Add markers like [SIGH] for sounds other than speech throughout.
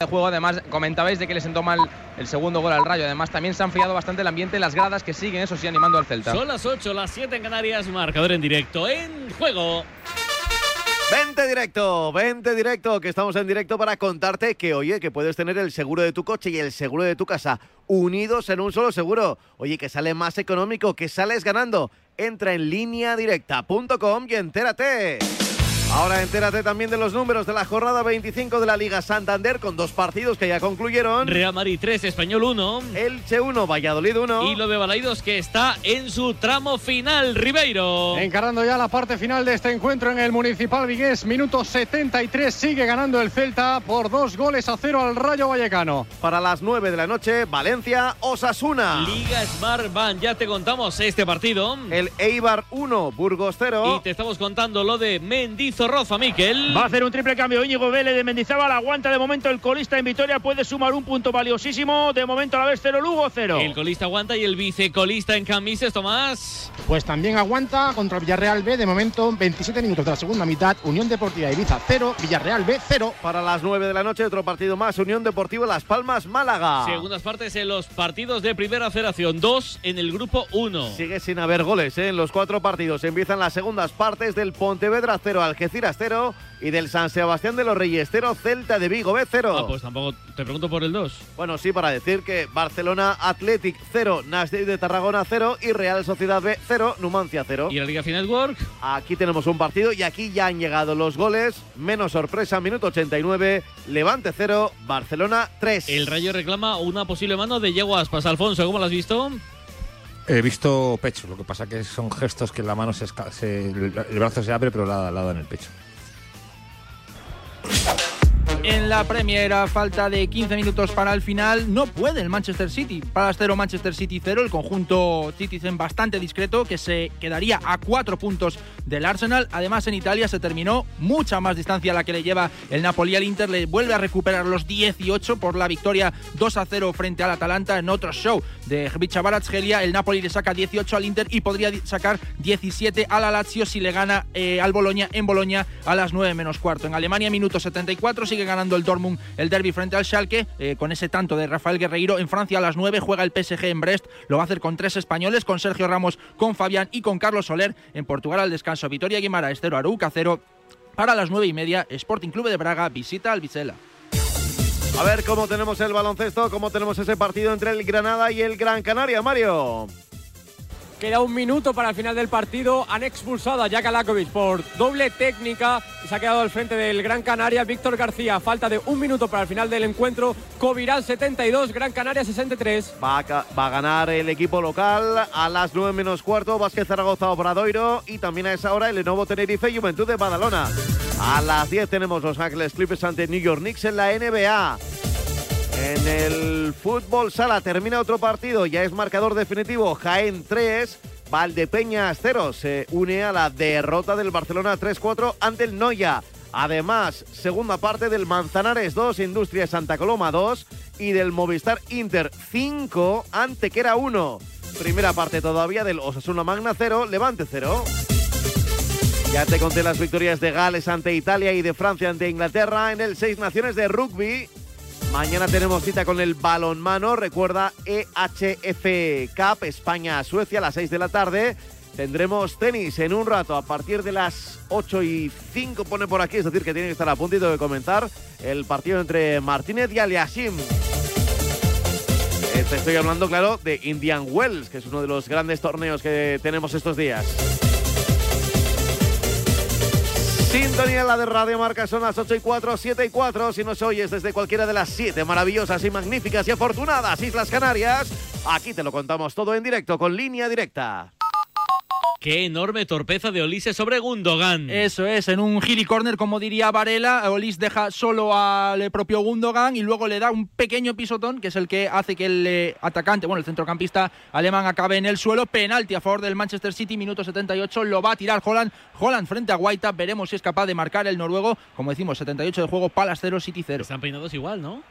de juego. Además, comentabais de que les sentó mal el segundo gol al Rayo. Además, también se ha enfriado bastante el ambiente en las gradas que siguen, eso sí, animando al Celta. Son las 8, las 7 en Canarias, marcador en directo, en juego. Vente directo, vente directo, que estamos en directo para contarte que, oye, que puedes tener el seguro de tu coche y el seguro de tu casa unidos en un solo seguro. Oye, que sale más económico, que sales ganando. Entra en línea directa.com y entérate. Ahora entérate también de los números de la jornada 25 de la Liga Santander con dos partidos que ya concluyeron. Real Madrid 3, Español 1. Elche 1, Valladolid 1. Y lo de Balaidos que está en su tramo final, Ribeiro. Encarando ya la parte final de este encuentro en el Municipal Vigués, minuto 73, sigue ganando el Celta por dos goles a cero al Rayo Vallecano. Para las 9 de la noche, Valencia, Osasuna. Liga Smart Van, ya te contamos este partido. El Eibar 1, Burgos 0. Y te estamos contando lo de Mendiz Roza, Miquel. Va a hacer un triple cambio Íñigo Vélez de Mendizábal. Aguanta de momento el colista en Vitoria. Puede sumar un punto valiosísimo. De momento a la vez 0 Lugo 0. El colista aguanta y el vicecolista en camises, Tomás. Pues también aguanta contra Villarreal B. De momento 27 minutos de la segunda mitad. Unión Deportiva Ibiza 0. Villarreal B 0. Para las 9 de la noche otro partido más. Unión Deportiva Las Palmas Málaga. Segundas partes en los partidos de primera federación. Dos en el grupo 1. Sigue sin haber goles ¿eh? en los cuatro partidos. Empiezan las segundas partes del Pontevedra 0 Algeciras 0 y del San Sebastián de los Reyes 0 Celta de Vigo B 0. Ah, pues tampoco te pregunto por el 2. Bueno, sí, para decir que Barcelona Athletic 0, Nasdaq de Tarragona 0 y Real Sociedad B 0, Numancia 0. ¿Y la Liga Network? Aquí tenemos un partido y aquí ya han llegado los goles. Menos sorpresa, minuto 89, Levante 0, Barcelona 3. El Rayo reclama una posible mano de Yeguas. Pasa Alfonso, ¿cómo lo has visto? He visto pecho, lo que pasa que son gestos que la mano se, se el, brazo se abre pero la, la da en el pecho. En la Premier, falta de 15 minutos para el final, no puede el Manchester City. Para 0 Manchester City 0, el conjunto Citizen bastante discreto que se quedaría a 4 puntos del Arsenal. Además, en Italia se terminó mucha más distancia a la que le lleva el Napoli al Inter. Le vuelve a recuperar los 18 por la victoria 2 a 0 frente al Atalanta en otro show de Bicha Baratsgelia. El Napoli le saca 18 al Inter y podría sacar 17 al la Lazio si le gana eh, al Boloña en Boloña a las 9 menos cuarto. En Alemania, minuto 74, sigue ganando el Dortmund el derby frente al Schalke eh, con ese tanto de Rafael Guerreiro. En Francia a las 9 juega el PSG en Brest. Lo va a hacer con tres españoles, con Sergio Ramos, con Fabián y con Carlos Soler. En Portugal al descanso Vitoria Guimara, Estero Aruca 0. Para las 9 y media, Sporting Club de Braga visita al Vicela. A ver cómo tenemos el baloncesto, cómo tenemos ese partido entre el Granada y el Gran Canaria, Mario. Queda un minuto para el final del partido. Han expulsado a Jack Alakovic por doble técnica se ha quedado al frente del Gran Canaria. Víctor García, falta de un minuto para el final del encuentro. Covirán 72, Gran Canaria 63. Va a, va a ganar el equipo local a las 9 menos cuarto. Vázquez Zaragoza Obradoiro y también a esa hora el Lenovo Tenerife Juventud de Badalona. A las 10 tenemos Los Ángeles Clippers ante New York Knicks en la NBA. En el fútbol sala termina otro partido, ya es marcador definitivo, Jaén 3, Valdepeñas 0, se une a la derrota del Barcelona 3-4 ante el Noya. Además, segunda parte del Manzanares 2, Industria Santa Coloma 2 y del Movistar Inter 5, Antequera 1. Primera parte todavía del Osasuna Magna 0, Levante 0. Ya te conté las victorias de Gales ante Italia y de Francia ante Inglaterra en el Seis Naciones de Rugby. Mañana tenemos cita con el balonmano. Recuerda EHF Cup España-Suecia a las 6 de la tarde. Tendremos tenis en un rato a partir de las 8 y 5 pone por aquí, es decir, que tiene que estar a puntito de comenzar el partido entre Martínez y Aliasim. Estoy hablando, claro, de Indian Wells, que es uno de los grandes torneos que tenemos estos días. Sintonía la de Radio Marca son las 8 y 4, 7 y 4. Si nos oyes desde cualquiera de las 7 maravillosas y magníficas y afortunadas Islas Canarias, aquí te lo contamos todo en directo con línea directa. Qué enorme torpeza de Olise sobre Gundogan. Eso es, en un giri corner, como diría Varela, Olis deja solo al propio Gundogan y luego le da un pequeño pisotón, que es el que hace que el eh, atacante, bueno, el centrocampista alemán acabe en el suelo. Penalti a favor del Manchester City, minuto 78, lo va a tirar Holland. Holland frente a Guaita, veremos si es capaz de marcar el noruego. Como decimos, 78 de juego, Palas 0, City 0. Están peinados igual, ¿no?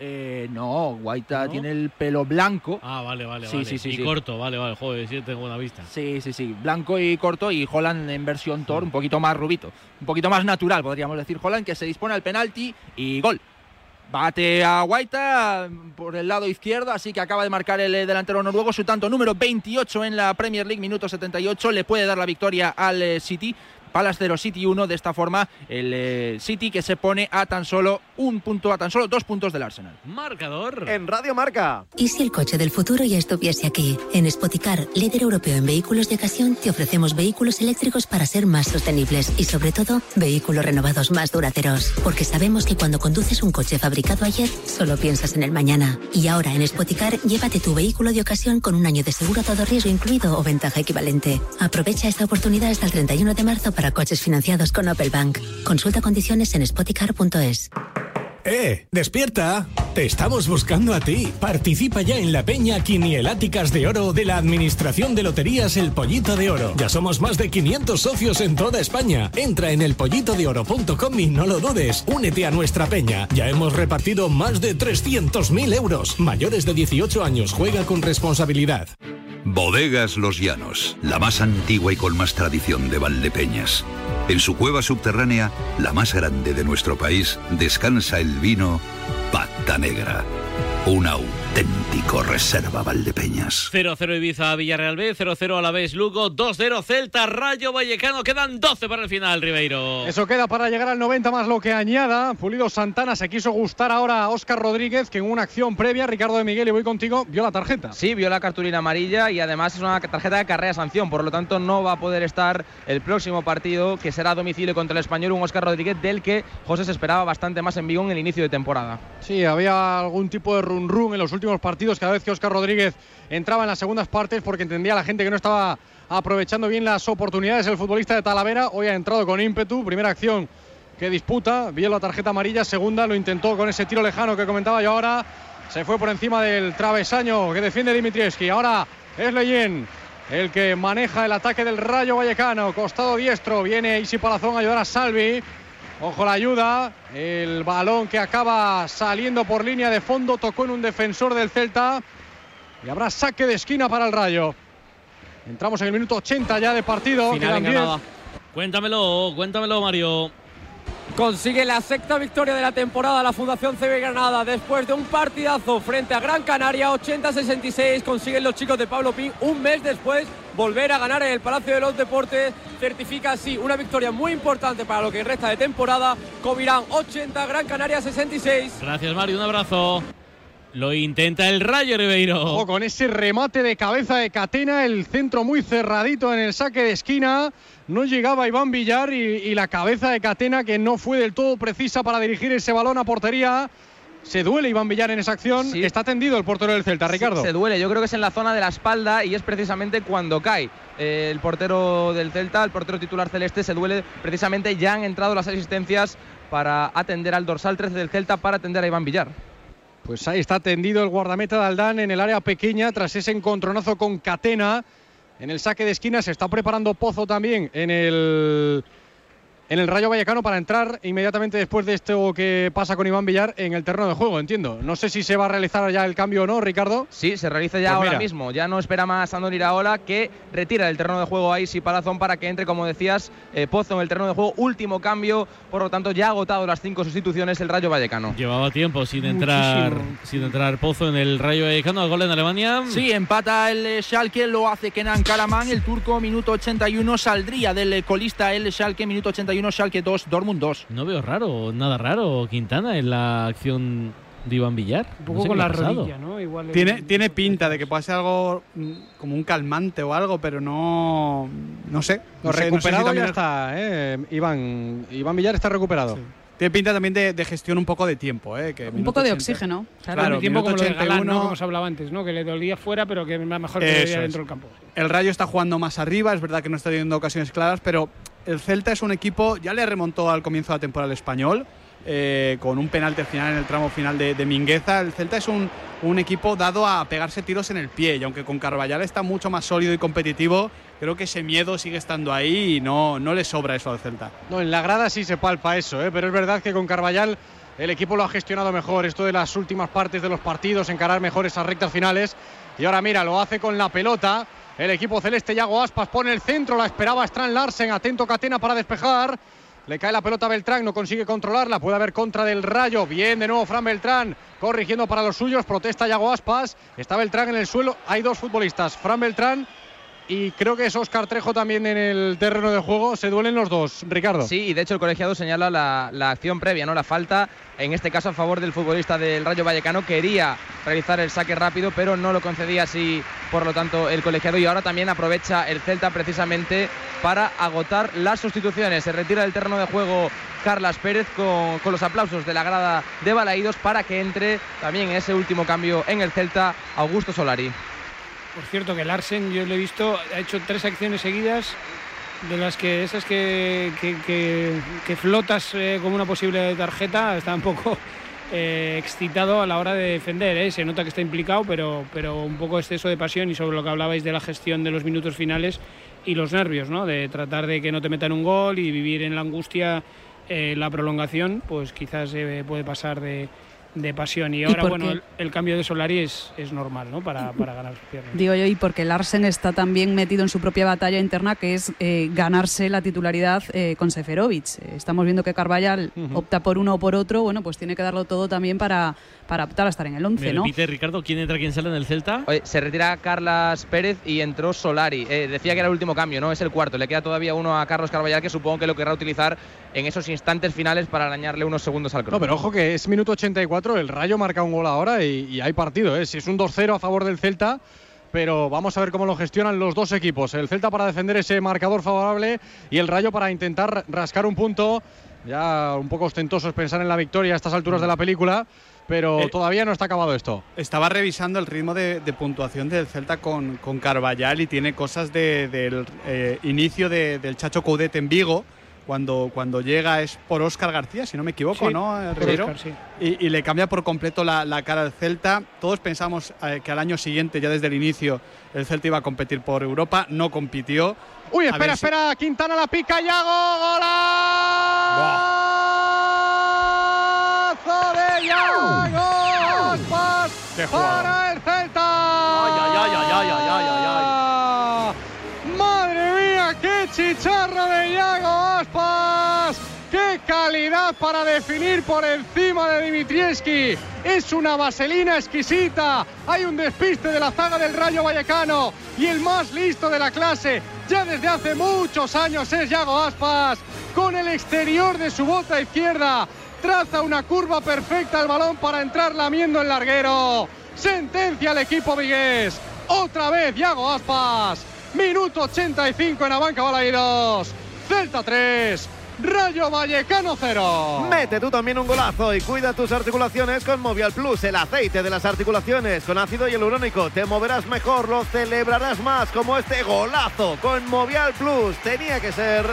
Eh, no, Guaita ¿No? tiene el pelo blanco. Ah, vale, vale. Sí, vale. sí, sí. Y sí. corto, vale, vale. Joder, sí, tengo buena vista. Sí, sí, sí. Blanco y corto y Holland en versión Thor, un poquito más rubito. Un poquito más natural, podríamos decir. Holland que se dispone al penalti y gol. Bate a Guaita por el lado izquierdo, así que acaba de marcar el eh, delantero noruego su tanto número 28 en la Premier League, minuto 78. Le puede dar la victoria al eh, City. Palace 0 City 1. De esta forma, el eh, City que se pone a tan solo un punto, a tan solo dos puntos del Arsenal. Marcador. En Radio Marca. ¿Y si el coche del futuro ya estuviese aquí? En Spoticar, líder europeo en vehículos de ocasión, te ofrecemos vehículos eléctricos para ser más sostenibles y, sobre todo, vehículos renovados más duraderos. Porque sabemos que cuando conduces un coche fabricado ayer, solo piensas en el mañana. Y ahora en Spoticar, llévate tu vehículo de ocasión con un año de seguro a todo riesgo incluido o ventaja equivalente. Aprovecha esta oportunidad hasta el 31 de marzo para coches financiados con Opel Bank. Consulta condiciones en spoticar.es. ¡Eh! ¡Despierta! Te estamos buscando a ti. Participa ya en la peña Quinieláticas de Oro de la Administración de Loterías El Pollito de Oro. Ya somos más de 500 socios en toda España. Entra en elpollitodeoro.com y no lo dudes. Únete a nuestra peña. Ya hemos repartido más de 300.000 euros. Mayores de 18 años. Juega con responsabilidad. Bodegas Los Llanos, la más antigua y con más tradición de Valdepeñas. En su cueva subterránea, la más grande de nuestro país, descansa el vino Pata Negra. Un auténtico reserva Valdepeñas. 0-0 Ibiza Villarreal B, 0-0 a la vez Lugo, 2-0 Celta Rayo Vallecano. Quedan 12 para el final, Ribeiro. Eso queda para llegar al 90 más lo que añada. Pulido Santana se quiso gustar ahora a Óscar Rodríguez, que en una acción previa, Ricardo de Miguel, y voy contigo, vio la tarjeta. Sí, vio la cartulina amarilla y además es una tarjeta de carrera sanción, por lo tanto no va a poder estar el próximo partido, que será a domicilio contra el español, un Óscar Rodríguez del que José se esperaba bastante más en Vigo en el inicio de temporada. Sí, había algún tipo de run run en los últimos partidos cada vez que Óscar Rodríguez entraba en las segundas partes porque entendía la gente que no estaba aprovechando bien las oportunidades. El futbolista de Talavera hoy ha entrado con ímpetu, primera acción que disputa, vio la tarjeta amarilla, segunda lo intentó con ese tiro lejano que comentaba yo ahora, se fue por encima del travesaño que defiende Dimitrievski, ahora es Leyen el que maneja el ataque del Rayo Vallecano, costado diestro, viene Isi Palazón a ayudar a Salvi, Ojo la ayuda, el balón que acaba saliendo por línea de fondo, tocó en un defensor del Celta y habrá saque de esquina para el Rayo. Entramos en el minuto 80 ya de partido. Final Cuéntamelo, cuéntamelo Mario. Consigue la sexta victoria de la temporada la Fundación CB Granada después de un partidazo frente a Gran Canaria 80-66 consiguen los chicos de Pablo Pin un mes después volver a ganar en el Palacio de los Deportes. Certifica así una victoria muy importante para lo que resta de temporada. Covirán 80 Gran Canaria 66 Gracias Mario un abrazo lo intenta el Rayo Ribeiro. Ojo con ese remate de cabeza de Catena, el centro muy cerradito en el saque de esquina. No llegaba Iván Villar y, y la cabeza de Catena que no fue del todo precisa para dirigir ese balón a portería. Se duele Iván Villar en esa acción. Está tendido el portero del Celta, Ricardo. Sí, se duele, yo creo que es en la zona de la espalda y es precisamente cuando cae eh, el portero del Celta, el portero titular celeste, se duele precisamente. Ya han entrado las asistencias para atender al dorsal 13 del Celta, para atender a Iván Villar. Pues ahí está tendido el guardameta de Aldán en el área pequeña tras ese encontronazo con Catena. En el saque de esquina se está preparando Pozo también en el en el Rayo Vallecano para entrar inmediatamente después de esto que pasa con Iván Villar en el terreno de juego, entiendo. No sé si se va a realizar ya el cambio o no, Ricardo. Sí, se realiza ya Pues ahora mira. mismo. Ya no espera más Andón Iraola que retira del terreno de juego a Isi Palazón para que entre, como decías, eh, Pozo en el terreno de juego. Último cambio, por lo tanto, ya ha agotado las cinco sustituciones el Rayo Vallecano. Llevaba tiempo sin entrar, sin entrar Pozo en el Rayo Vallecano. Gol en Alemania. Sí, empata el eh, Schalke, lo hace Kenan Karaman, el turco, minuto 81, saldría del eh, colista el Schalke, minuto 81, Schalke 2, Dortmund 2. No veo raro, nada raro, Quintana en la acción de Iván Villar. Un poco con la rodilla, ¿no? Igual tiene, tiene pinta de que puede ser algo mm, como un calmante o algo, pero no. No sé. Lo no sé, no sé si recuperado ya es- está, eh, Iván. Iván Villar está recuperado. Tiene pinta también de, de gestión un poco de tiempo, ¿eh? Que Un poco de 80. oxígeno. Claro, el tiempo como lo de Galán, ¿no? 81. Que hemos hablado antes, ¿no? Que le dolía fuera, pero que era mejor que le dentro del campo. El Rayo está jugando más arriba, es verdad que no está teniendo ocasiones claras, pero el Celta es un equipo, ya le remontó al comienzo de la temporada español, eh, con un penalti al final en el tramo final de, de Mingueza. El Celta es un, un equipo dado a pegarse tiros en el pie, y aunque con Carvallal está mucho más sólido y competitivo, creo que ese miedo sigue estando ahí y no, no le sobra eso al Celta. No, en la grada sí se palpa eso, ¿eh? pero es verdad que con Carvallal el equipo lo ha gestionado mejor. Esto de las últimas partes de los partidos, encarar mejor esas rectas finales. Y ahora mira, lo hace con la pelota. El equipo celeste, Yago Aspas, pone el centro, la esperaba Strand Larsen, atento Catena para despejar. Le cae la pelota a Beltrán, no consigue controlarla. Puede haber contra del Rayo. Bien, de nuevo Fran Beltrán, corrigiendo para los suyos. Protesta Yago Aspas. Está Beltrán en el suelo. Hay dos futbolistas, Fran Beltrán y creo que es Oscar Trejo también en el terreno de juego. Se duelen los dos, Ricardo. Sí, y de hecho el colegiado señala la, la, acción previa, no la falta, en este caso a favor del futbolista del Rayo Vallecano. Quería realizar el saque rápido, pero no lo concedía así, por lo tanto, el colegiado. Y ahora también aprovecha el Celta precisamente para agotar las sustituciones. Se retira del terreno de juego Carlas Pérez con, con, los aplausos de la grada de Balaídos para que entre también ese último cambio en el Celta Augusto Solari. Por cierto, que Larsen, yo lo he visto, ha hecho tres acciones seguidas, de las que esas que, que, flotas eh, como una posible tarjeta, está un poco [LAUGHS] eh, excitado a la hora de defender. ¿eh? Se nota que está implicado, pero, pero un poco exceso de pasión y sobre lo que hablabais de la gestión de los minutos finales y los nervios, ¿no? de tratar de que no te metan un gol y vivir en la angustia eh, la prolongación, pues quizás puede pasar de de pasión. Y ahora, bueno, el, el, cambio de Solari es, es normal, ¿no? Para, [LAUGHS] para ganar piernas. Digo yo, y porque Larsen está también metido en su propia batalla interna, que es eh, ganarse la titularidad eh, con Seferovic. Estamos viendo que Carvallal uh -huh. opta por uno o por otro, bueno, pues tiene que darlo todo también para, para optar a estar en el 11, ¿no? repite, Ricardo, ¿quién entra, quién sale en el Celta? Oye, se retira Carlas Pérez y entró Solari. Eh, decía que era el último cambio, ¿no? Es el cuarto. Le queda todavía uno a Carlos Carvallal, que supongo que lo querrá utilizar en esos instantes finales para arañarle unos segundos al crono. No, pero ojo que es minuto 84, el Rayo marca un gol ahora y, y hay partido, ¿eh? Si es un 2-0 a favor del Celta, pero vamos a ver cómo lo gestionan los dos equipos. El Celta para defender ese marcador favorable y el Rayo para intentar rascar un punto. Ya un poco ostentoso es pensar en la victoria a estas alturas de la película, pero eh, todavía no está acabado esto. Estaba revisando el ritmo de, de puntuación del Celta con, con, Carvallal y tiene cosas de, del eh, inicio de, del Chacho Coudet en Vigo. Cuando, cuando llega es por Óscar García, si no me equivoco, sí, ¿no, Rivero? Oscar, sí. y, y, le cambia por completo la, la, cara al Celta. Todos pensamos eh, que al año siguiente, ya desde el inicio, el Celta iba a competir por Europa. No compitió. Uy, espera, espera. Si... Quintana la pica, Yago. ¡Golazo para el Celta. Ay, ay, ay, ay, ay, ay, ay, ay. Madre mía, qué chicharro de Yago Aspas. ¡Qué calidad para definir por encima de Dimitrieski! Es una vaselina exquisita. Hay un despiste de la zaga del Rayo Vallecano. Y el más listo de la clase, ya desde hace muchos años, es Yago Aspas. Con el exterior de su bota izquierda, traza una curva perfecta al balón para entrar lamiendo el larguero. Sentencia al equipo vigués. Otra vez Yago Aspas. Minuto 85 en Abanca Balaidos. Celta 3. Rayo Vallecano 0. Mete tú también un golazo y cuida tus articulaciones con Movial Plus, el aceite de las articulaciones con ácido hialurónico. Te moverás mejor, lo celebrarás más como este golazo con Movial Plus. Tenía que ser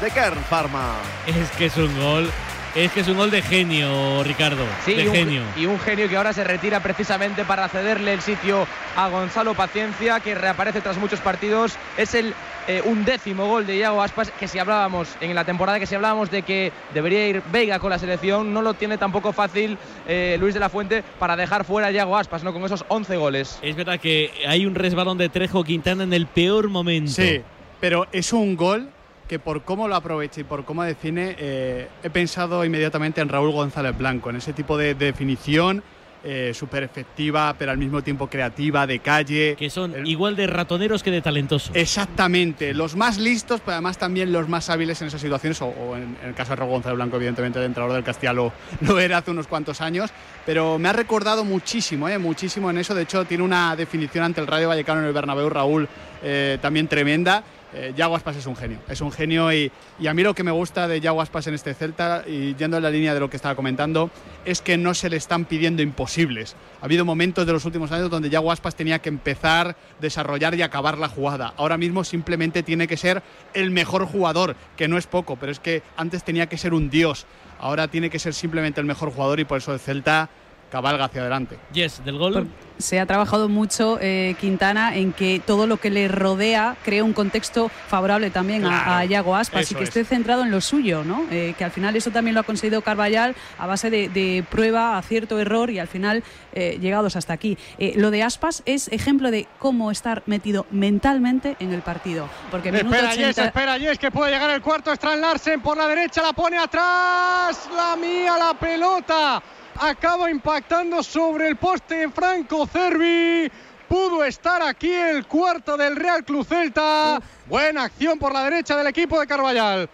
de Kern Pharma. Es que es un gol es que es un gol de genio, Ricardo. Sí, de y un, genio. Y un genio que ahora se retira precisamente para cederle el sitio a Gonzalo Paciencia, que reaparece tras muchos partidos. Es el eh, undécimo gol de Iago Aspas, que si hablábamos en la temporada, que si hablábamos de que debería ir Veiga con la selección, no lo tiene tampoco fácil eh, Luis de la Fuente para dejar fuera a Iago Aspas, ¿no? Con esos 11 goles. Es verdad que hay un resbalón de Trejo Quintana en el peor momento. Sí, pero es un gol que por cómo lo aprovecha y por cómo define, eh, he pensado inmediatamente en Raúl González Blanco, en ese tipo de, de definición eh, súper efectiva, pero al mismo tiempo creativa, de calle. Que son el... igual de ratoneros que de talentosos. Exactamente, los más listos, pero además también los más hábiles en esas situaciones, o, o en, en, el caso de Raúl González Blanco, evidentemente el entrenador del Castilla lo, [LAUGHS] lo, era hace unos cuantos años, pero me ha recordado muchísimo, eh, muchísimo en eso, de hecho tiene una definición ante el Radio Vallecano en el Bernabéu, Raúl, eh, también tremenda eh, Yago Aspas es un genio, es un genio y, y, a mí lo que me gusta de Yago Aspas en este Celta, y yendo en la línea de lo que estaba comentando, es que no se le están pidiendo imposibles. Ha habido momentos de los últimos años donde Yago Aspas tenía que empezar, desarrollar y acabar la jugada. Ahora mismo simplemente tiene que ser el mejor jugador, que no es poco, pero es que antes tenía que ser un dios. Ahora tiene que ser simplemente el mejor jugador y por eso el Celta cabalga hacia adelante. Yes, del gol. se ha trabajado mucho eh, Quintana en que todo lo que le rodea crea un contexto favorable también a- Claro, a, Yago Aspas y que es. esté centrado en lo suyo, ¿no? Eh, que al final eso también lo ha conseguido Carvallal a base de, de prueba, acierto, error y al final eh, llegados hasta aquí. Eh, lo de Aspas es ejemplo de cómo estar metido mentalmente en el partido. Porque Espera, Yes, 80 espera, Yes, que puede llegar el cuarto. Strand Larsen por la derecha, la pone atrás. La mía, la pelota. Acaba impactando sobre el poste Franco Cervi. Pudo estar aquí el cuarto del Real Club Celta. Buena acción por la derecha del equipo de Carvallal.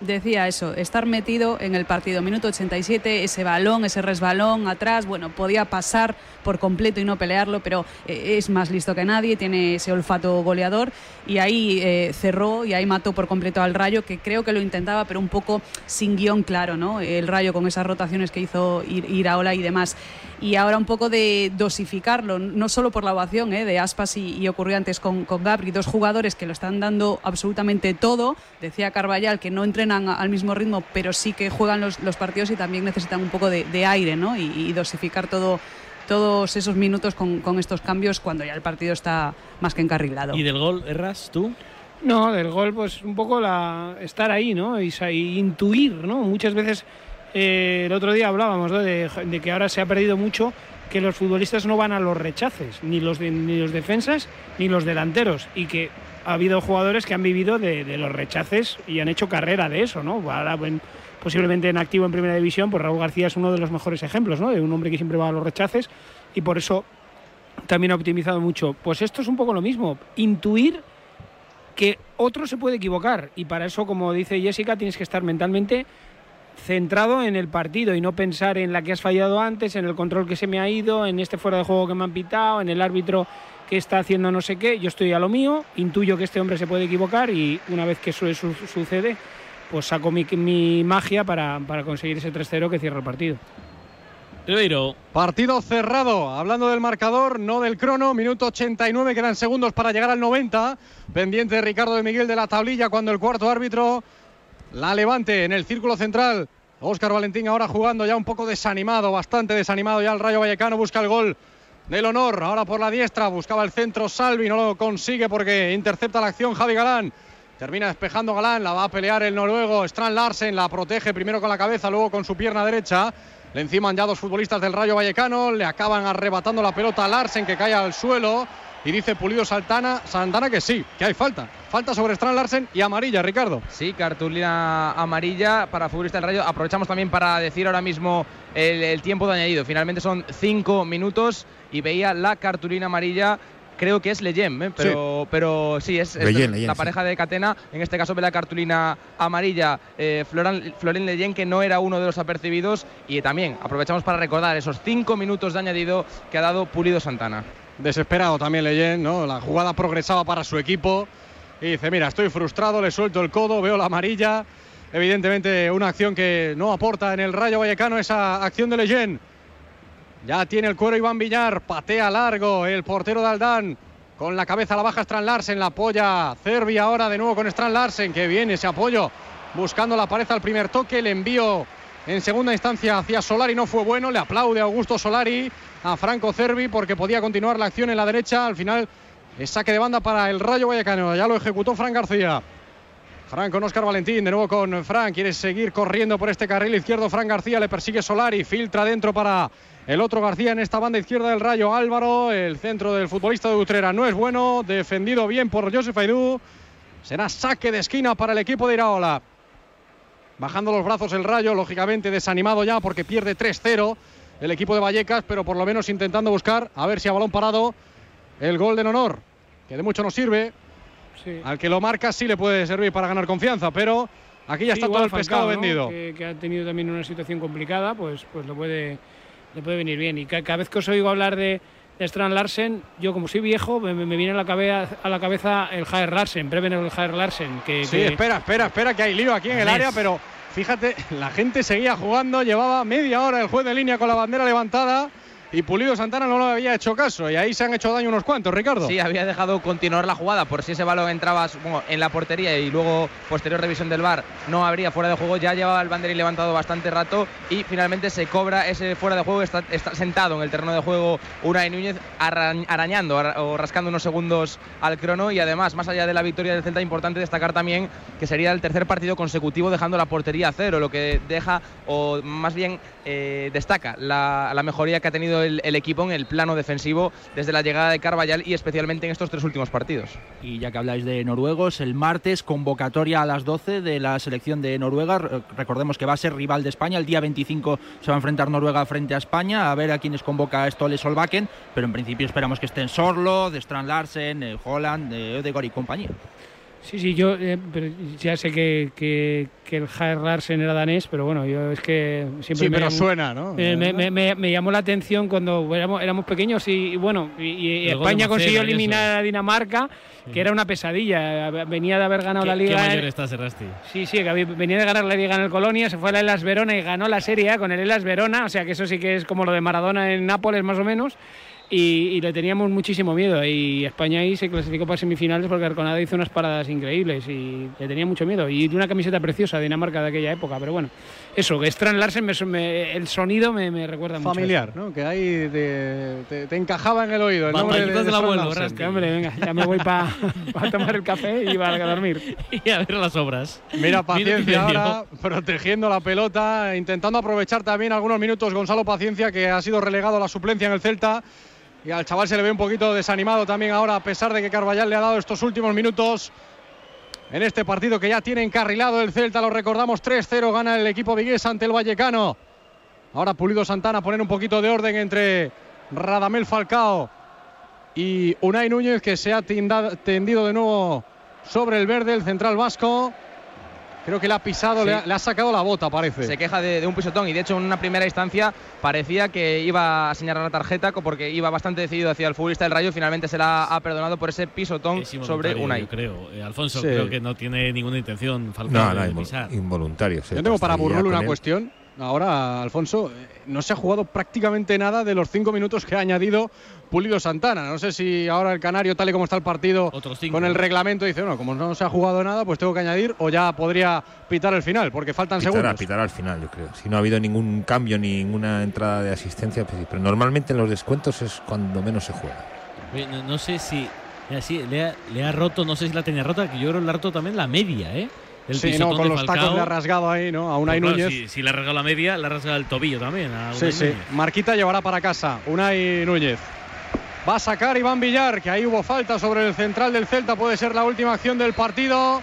Decía eso, estar metido en el partido. Minuto 87, ese balón, ese resbalón atrás, bueno, podía pasar por completo y no pelearlo, pero eh, es más listo que nadie, tiene ese olfato goleador y ahí eh, cerró y ahí mató por completo al Rayo, que creo que lo intentaba, pero un poco sin guion claro, ¿no? El Rayo con esas rotaciones que hizo Ir- Iraola y demás. Y ahora un poco de dosificarlo, no solo por la ovación ¿eh? de Aspas y, y ocurrió antes con, con Gabri, dos jugadores que lo están dando absolutamente todo. Decía Carvallal que no entrenan al mismo ritmo, pero sí que juegan los, los partidos y también necesitan un poco de, de aire ¿no? y, y dosificar todo, todos esos minutos con, con estos cambios cuando ya el partido está más que encarrilado. ¿Y del gol, Erras, tú? No, del gol, pues un poco la estar ahí, ¿no? Y, y intuir, ¿no? Muchas veces, eh, el otro día hablábamos de, que ahora se ha perdido mucho que los futbolistas no van a los rechaces, ni los, ni los defensas ni los delanteros, y que ha habido jugadores que han vivido de, los rechaces y han hecho carrera de eso, ¿no? Ahora, posiblemente en activo en primera división, pues Raúl García es uno de los mejores ejemplos, ¿no? De un hombre que siempre va a los rechaces y por eso también ha optimizado mucho. Pues esto es un poco lo mismo, intuir que otro se puede equivocar y para eso, como dice Jessica, tienes que estar mentalmente centrado en el partido y no pensar en la que has fallado antes, en el control que se me ha ido, en este fuera de juego que me han pitado, en el árbitro que está haciendo no sé qué. Yo estoy a lo mío, intuyo que este hombre se puede equivocar y una vez que eso su- sucede, pues saco mi, mi magia para, para conseguir ese 3-0 que cierra el partido. Ribeiro. Partido cerrado. Hablando del marcador, no del crono. Minuto 89, quedan segundos para llegar al 90. Pendiente Ricardo de Miguel de la tablilla cuando el cuarto árbitro la levante en el círculo central. Óscar Valentín ahora jugando ya un poco desanimado, bastante desanimado ya el Rayo Vallecano busca el gol del honor. Ahora por la diestra buscaba el centro Salvi, no lo consigue porque intercepta la acción Javi Galán. Termina despejando Galán, la va a pelear el noruego Strand Larsen, la protege primero con la cabeza, luego con su pierna derecha. Le enciman ya dos futbolistas del Rayo Vallecano, le acaban arrebatando la pelota a Larsen que cae al suelo y dice Pulido Saltana, Santana que sí, que hay falta. Falta sobre Strand Larsen y amarilla, Ricardo. Sí, cartulina amarilla para futbolista del Rayo. Aprovechamos también para decir ahora mismo el, el tiempo de añadido. Finalmente son cinco minutos y veía la cartulina amarilla. Creo que es Leyen, ¿eh? pero, pero sí, es, es Leyen, la sí. pareja de Catena. En este caso ve la cartulina amarilla eh, Leyen, que no era uno de los apercibidos. Y también aprovechamos para recordar esos cinco minutos de añadido que ha dado Pulido Santana. Desesperado también Leyen, ¿no? La jugada progresaba para su equipo. Y dice, mira, estoy frustrado, le suelto el codo, veo la amarilla. Evidentemente una acción que no aporta en el Rayo Vallecano esa acción de Leyen. Ya tiene el cuero Iván Villar, patea largo el portero de Aldán. Con la cabeza a la baja Strand Larsen, la apoya Cervi ahora de nuevo con Strand Larsen, que viene ese apoyo buscando la pared al primer toque, el envío en segunda instancia hacia Solari no fue bueno, le aplaude Augusto Solari a Franco Cervi porque podía continuar la acción en la derecha, al final es saque de banda para el Rayo Vallecano, ya lo ejecutó Fran García. Fran con Oscar Valentín, de nuevo con Fran, quiere seguir corriendo por este carril izquierdo. Fran García le persigue Solari, filtra dentro para el otro García en esta banda izquierda del Rayo. Álvaro, el centro del futbolista de Utrera no es bueno, defendido bien por Josef Aidú. Será saque de esquina para el equipo de Iraola. Bajando los brazos el Rayo, lógicamente desanimado ya porque pierde 3-0 el equipo de Vallecas, pero por lo menos intentando buscar a ver si a balón parado el gol de honor, que de mucho nos sirve. Sí. Al que lo marca sí le puede servir para ganar confianza, pero aquí ya Sí, está todo el pescado vendido. Que, que ha tenido también una situación complicada, pues, pues le, puede, le puede venir bien. Y ca- cada vez que os oigo hablar de Strand Larsen, yo como soy viejo, me, me viene a la, cabeza, a la cabeza el Jair Larsen, Breven el Jair Larsen. Que, Sí, que- espera, espera, espera, que hay lío aquí en el área, pero fíjate, la gente seguía jugando, llevaba media hora el juez de línea con la bandera levantada y Pulido Santana no le había hecho caso y ahí se han hecho daño unos cuantos, Ricardo. Sí, había dejado continuar la jugada por si ese balón entraba en la portería y luego posterior revisión del VAR no habría fuera de juego. Ya llevaba el banderín levantado bastante rato y finalmente se cobra ese fuera de juego. Está, sentado en el terreno de juego Unai Núñez arañando o rascando unos segundos al crono y además, más allá de la victoria del Celta, importante destacar también que sería el tercer partido consecutivo dejando la portería a cero, lo que deja o más bien eh, destaca la, mejoría que ha tenido el, equipo en el plano defensivo desde la llegada de Carvallal y especialmente en estos tres últimos partidos. Y ya que habláis de noruegos, el martes convocatoria a las 12 de la selección de Noruega. Recordemos que va a ser rival de España. El día 25 se va a enfrentar Noruega frente a España. A ver a quiénes convoca Stole Solbakken. Pero en principio esperamos que estén Sorlo, de Strand Larsen, Holland, de Odegaard y compañía. Sí, sí, yo eh, pero ya sé que, que, que el Jair Larsen era danés, pero bueno, yo es que siempre sí, me pero llamó, suena, ¿no? Me, me, me, me, llamó la atención cuando éramos, éramos pequeños y, y bueno, y, y España consiguió eliminar a Dinamarca, sí. que era una pesadilla. Venía de haber ganado ¿Qué, la Liga. ¿Qué mayor estás, Errasti? Sí, sí, venía de ganar la Liga en el Colonia, se fue a la Elas Verona y ganó la Serie A con el Elas Verona, o sea que eso sí que es como lo de Maradona en Nápoles más o menos. Y, y, le teníamos muchísimo miedo. Y España ahí se clasificó para semifinales porque Arconada hizo unas paradas increíbles y le tenía mucho miedo. Y una camiseta preciosa de Dinamarca de aquella época. Pero bueno, eso, que Strand Larsen, me, me, el sonido me, me recuerda mucho. Familiar, ¿no? Que ahí te, te, te, encajaba en el oído. El nombre de, de del abuelo, que, hombre, venga, ya me voy para [LAUGHS] pa tomar el café y para dormir. [LAUGHS] y a ver las obras. Mira, paciencia ahora, protegiendo la pelota, intentando aprovechar también algunos minutos Gonzalo Paciencia, que ha sido relegado a la suplencia en el Celta. Y al chaval se le ve un poquito desanimado también ahora, a pesar de que Carballal le ha dado estos últimos minutos en este partido que ya tiene encarrilado el Celta. Lo recordamos, 3-0 gana el equipo vigués ante el Vallecano. Ahora Pulido Santana poner un poquito de orden entre Radamel Falcao y Unai Núñez, que se ha tendido de nuevo sobre el verde, el central vasco. Creo que le ha pisado, sí. le, ha, le, ha, sacado la bota, parece. Se queja de, de, un pisotón y de hecho en una primera instancia parecía que iba a señalar la tarjeta porque iba bastante decidido hacia el futbolista del Rayo. Finalmente se la ha perdonado por ese pisotón sobre Unai. Yo creo, eh, Alfonso, sí. creo que no tiene ninguna intención Falcao no, no, de invol pisar. Involuntario. Yo tengo para Burrul una él. cuestión. Ahora, Alfonso, eh, no se ha jugado prácticamente nada de los cinco minutos que ha añadido Pulido Santana. No sé si ahora el Canario, tal y como está el partido, con el reglamento, dice, bueno, como no se ha jugado nada, pues tengo que añadir o ya podría pitar el final, porque faltan pitará, segundos. Pitará al final, yo creo. Si no ha habido ningún cambio, ninguna entrada de asistencia, pues, pero normalmente en los descuentos es cuando menos se juega. No, no sé si... Sí, le ha, le ha roto, no sé si la tenía rota, que yo creo que le ha roto también la media, ¿eh? El sí, no, con los Falcao. tacos le ha rasgado ahí, ¿no? A Unai claro, Núñez. Si, si, le ha rasgado la media, le ha rasgado el tobillo también. A sí, sí. Marquita llevará para casa. Unai Núñez. Va a sacar Iván Villar, que ahí hubo falta sobre el central del Celta. Puede ser la última acción del partido.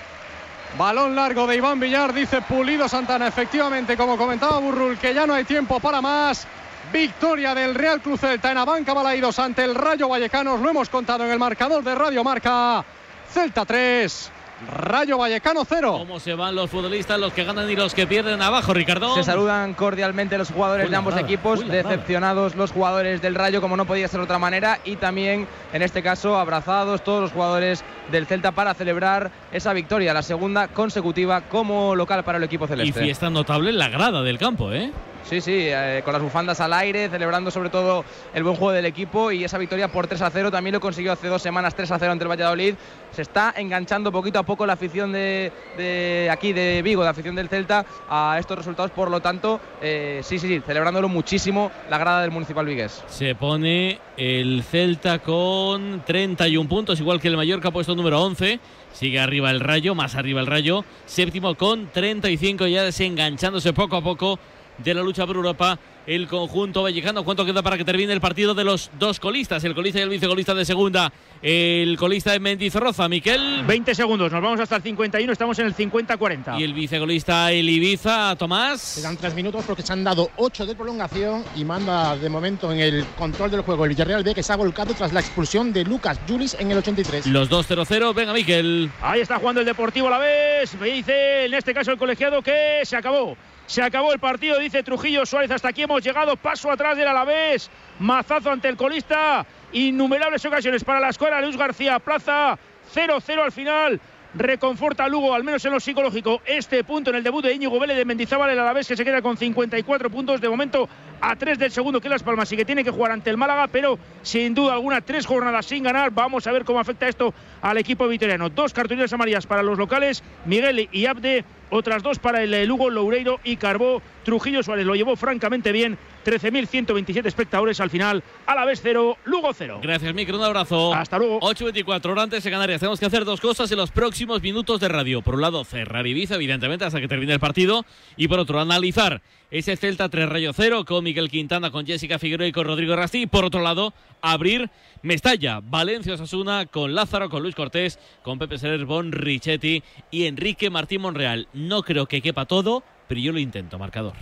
Balón largo de Iván Villar, dice Pulido Santana. Efectivamente, como comentaba Burrul, que ya no hay tiempo para más. Victoria del Real Cruz Celta en Abanca Balaidos ante el Rayo Vallecanos. Lo hemos contado en el marcador de Radio Marca. Celta 3, Rayo Vallecano 0. ¿Cómo se van los futbolistas, los que ganan y los que pierden abajo, Ricardo? Se saludan cordialmente los jugadores de ambos nada, equipos, decepcionados los jugadores del Rayo, como no podía ser de otra manera, y también, en este caso, abrazados todos los jugadores del Celta para celebrar esa victoria, la segunda consecutiva como local para el equipo celeste. Y fiesta notable en la grada del campo, ¿eh? Sí, sí, eh, con las bufandas al aire, celebrando sobre todo el buen juego del equipo y esa victoria por 3 a 0 también lo consiguió hace dos semanas 3 a 0 ante el Valladolid. Se está enganchando poquito a poco la afición de, aquí de Vigo, de afición del Celta, a estos resultados. Por lo tanto, eh, sí, sí, sí, celebrándolo muchísimo la grada del Municipal Vigués. Se pone el Celta con 31 puntos, igual que el Mallorca puesto número 11. Sigue arriba el Rayo, más arriba el Rayo. Séptimo con 35, ya desenganchándose poco a poco de la lucha por Europa el conjunto vallecano. ¿Cuánto queda para que termine el partido de los dos colistas? El colista y el vicecolista de segunda. El colista de Mendizorroza, Miquel. 20 segundos, nos vamos hasta el 51, estamos en el 50-40. Y el vicecolista el Ibiza, Tomás. Quedan tres minutos porque se han dado ocho de prolongación y manda de momento en el control del juego el Villarreal B que se ha volcado tras la expulsión de Lucas Julis en el 83. Los 2-0-0, venga Miquel. Ahí está jugando el Deportivo a la vez. Me dice en este caso el colegiado que se acabó. Se acabó el partido, dice Trujillo Suárez. Hasta aquí hemos llegado. Paso atrás del Alavés. Mazazo ante el colista. Innumerables ocasiones para la escuela. Luis García Plaza. 0-0 al final. reconforta Lugo, al menos en lo psicológico, este punto en el debut de Íñigo Vélez de Mendizábal, el Alavés que se queda con 54 puntos de momento a 3 del segundo que Las Palmas y que tiene que jugar ante el Málaga, pero sin duda alguna tres jornadas sin ganar. Vamos a ver cómo afecta esto al equipo vitoriano. Dos cartulinas amarillas para los locales, Miguel y Abde otras dos para el Lugo, Loureiro y Carbó. Trujillo Suárez lo llevó francamente bien. 13.127 espectadores al final. A la vez cero, Lugo cero. Gracias, Micro. Un abrazo. Hasta luego. 8.24 horas antes de Canarias. Tenemos que hacer dos cosas en los próximos minutos de radio. Por un lado, cerrar Ibiza, evidentemente, hasta que termine el partido. Y por otro, analizar ese Celta 3 Rayo 0 con Miguel Quintana, con Jessica Figueroa y con Rodrigo Rasti. Por otro lado, abrir Mestalla, Valencia Osasuna, con Lázaro, con Luis Cortés, con Pepe Serer, Bon Richetti y Enrique Martín Monreal. No creo que quepa todo, pero yo lo intento, marcador.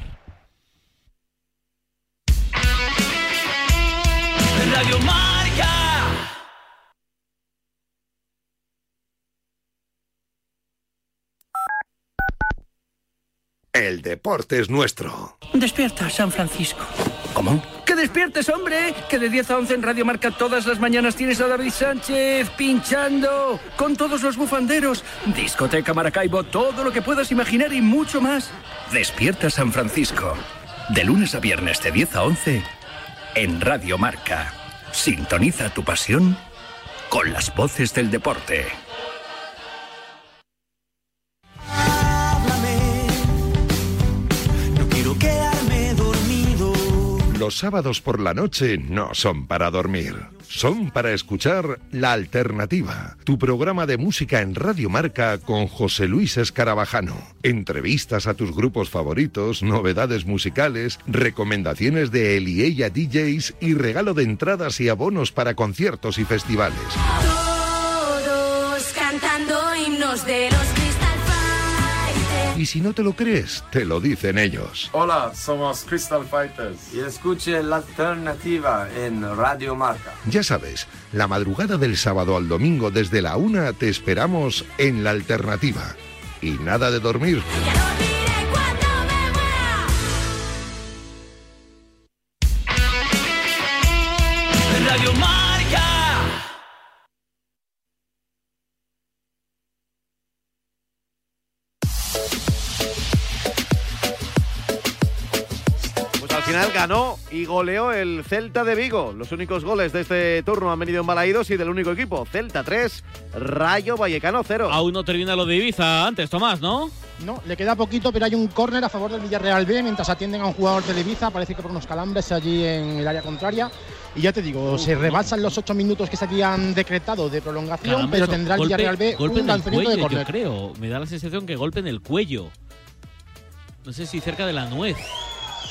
El deporte es nuestro. Despierta, San Francisco. ¿Cómo? ¡Que despiertes, hombre! Que de 10 a 11 en Radio Marca todas las mañanas tienes a David Sánchez pinchando con todos los bufanderos. Discoteca Maracaibo, todo lo que puedas imaginar y mucho más. Despierta, San Francisco. De lunes a viernes de 10 a 11 en Radio Marca. Sintoniza tu pasión con las voces del deporte. Los sábados por la noche no son para dormir, son para escuchar La Alternativa, tu programa de música en Radio Marca con José Luis Escarabajano. Entrevistas a tus grupos favoritos, novedades musicales, recomendaciones de él y ella DJs y regalo de entradas y abonos para conciertos y festivales. Todos cantando himnos de los. Y si no te lo crees, te lo dicen ellos. Hola, somos Crystal Fighters. Y escuche la alternativa en Radio Marca. Ya sabes, la madrugada del sábado al domingo desde la una te esperamos en La Alternativa. Y nada de dormir. Y goleó el Celta de Vigo. Los únicos goles de este turno han venido en Balaídos y del único equipo, Celta 3, Rayo Vallecano 0. Aún no termina lo de Ibiza antes, Tomás, ¿no? No, le queda poquito, pero hay un córner a favor del Villarreal B mientras atienden a un jugador de Ibiza. Parece que por unos calambres allí en el área contraria. Y ya te digo, se rebasan los ocho minutos que se habían decretado de prolongación, Caramba, pero tendrá el Villarreal B golpe un lanzamiento de córner. yo creo. Me da la sensación que golpe en el cuello. No sé si cerca de la nuez.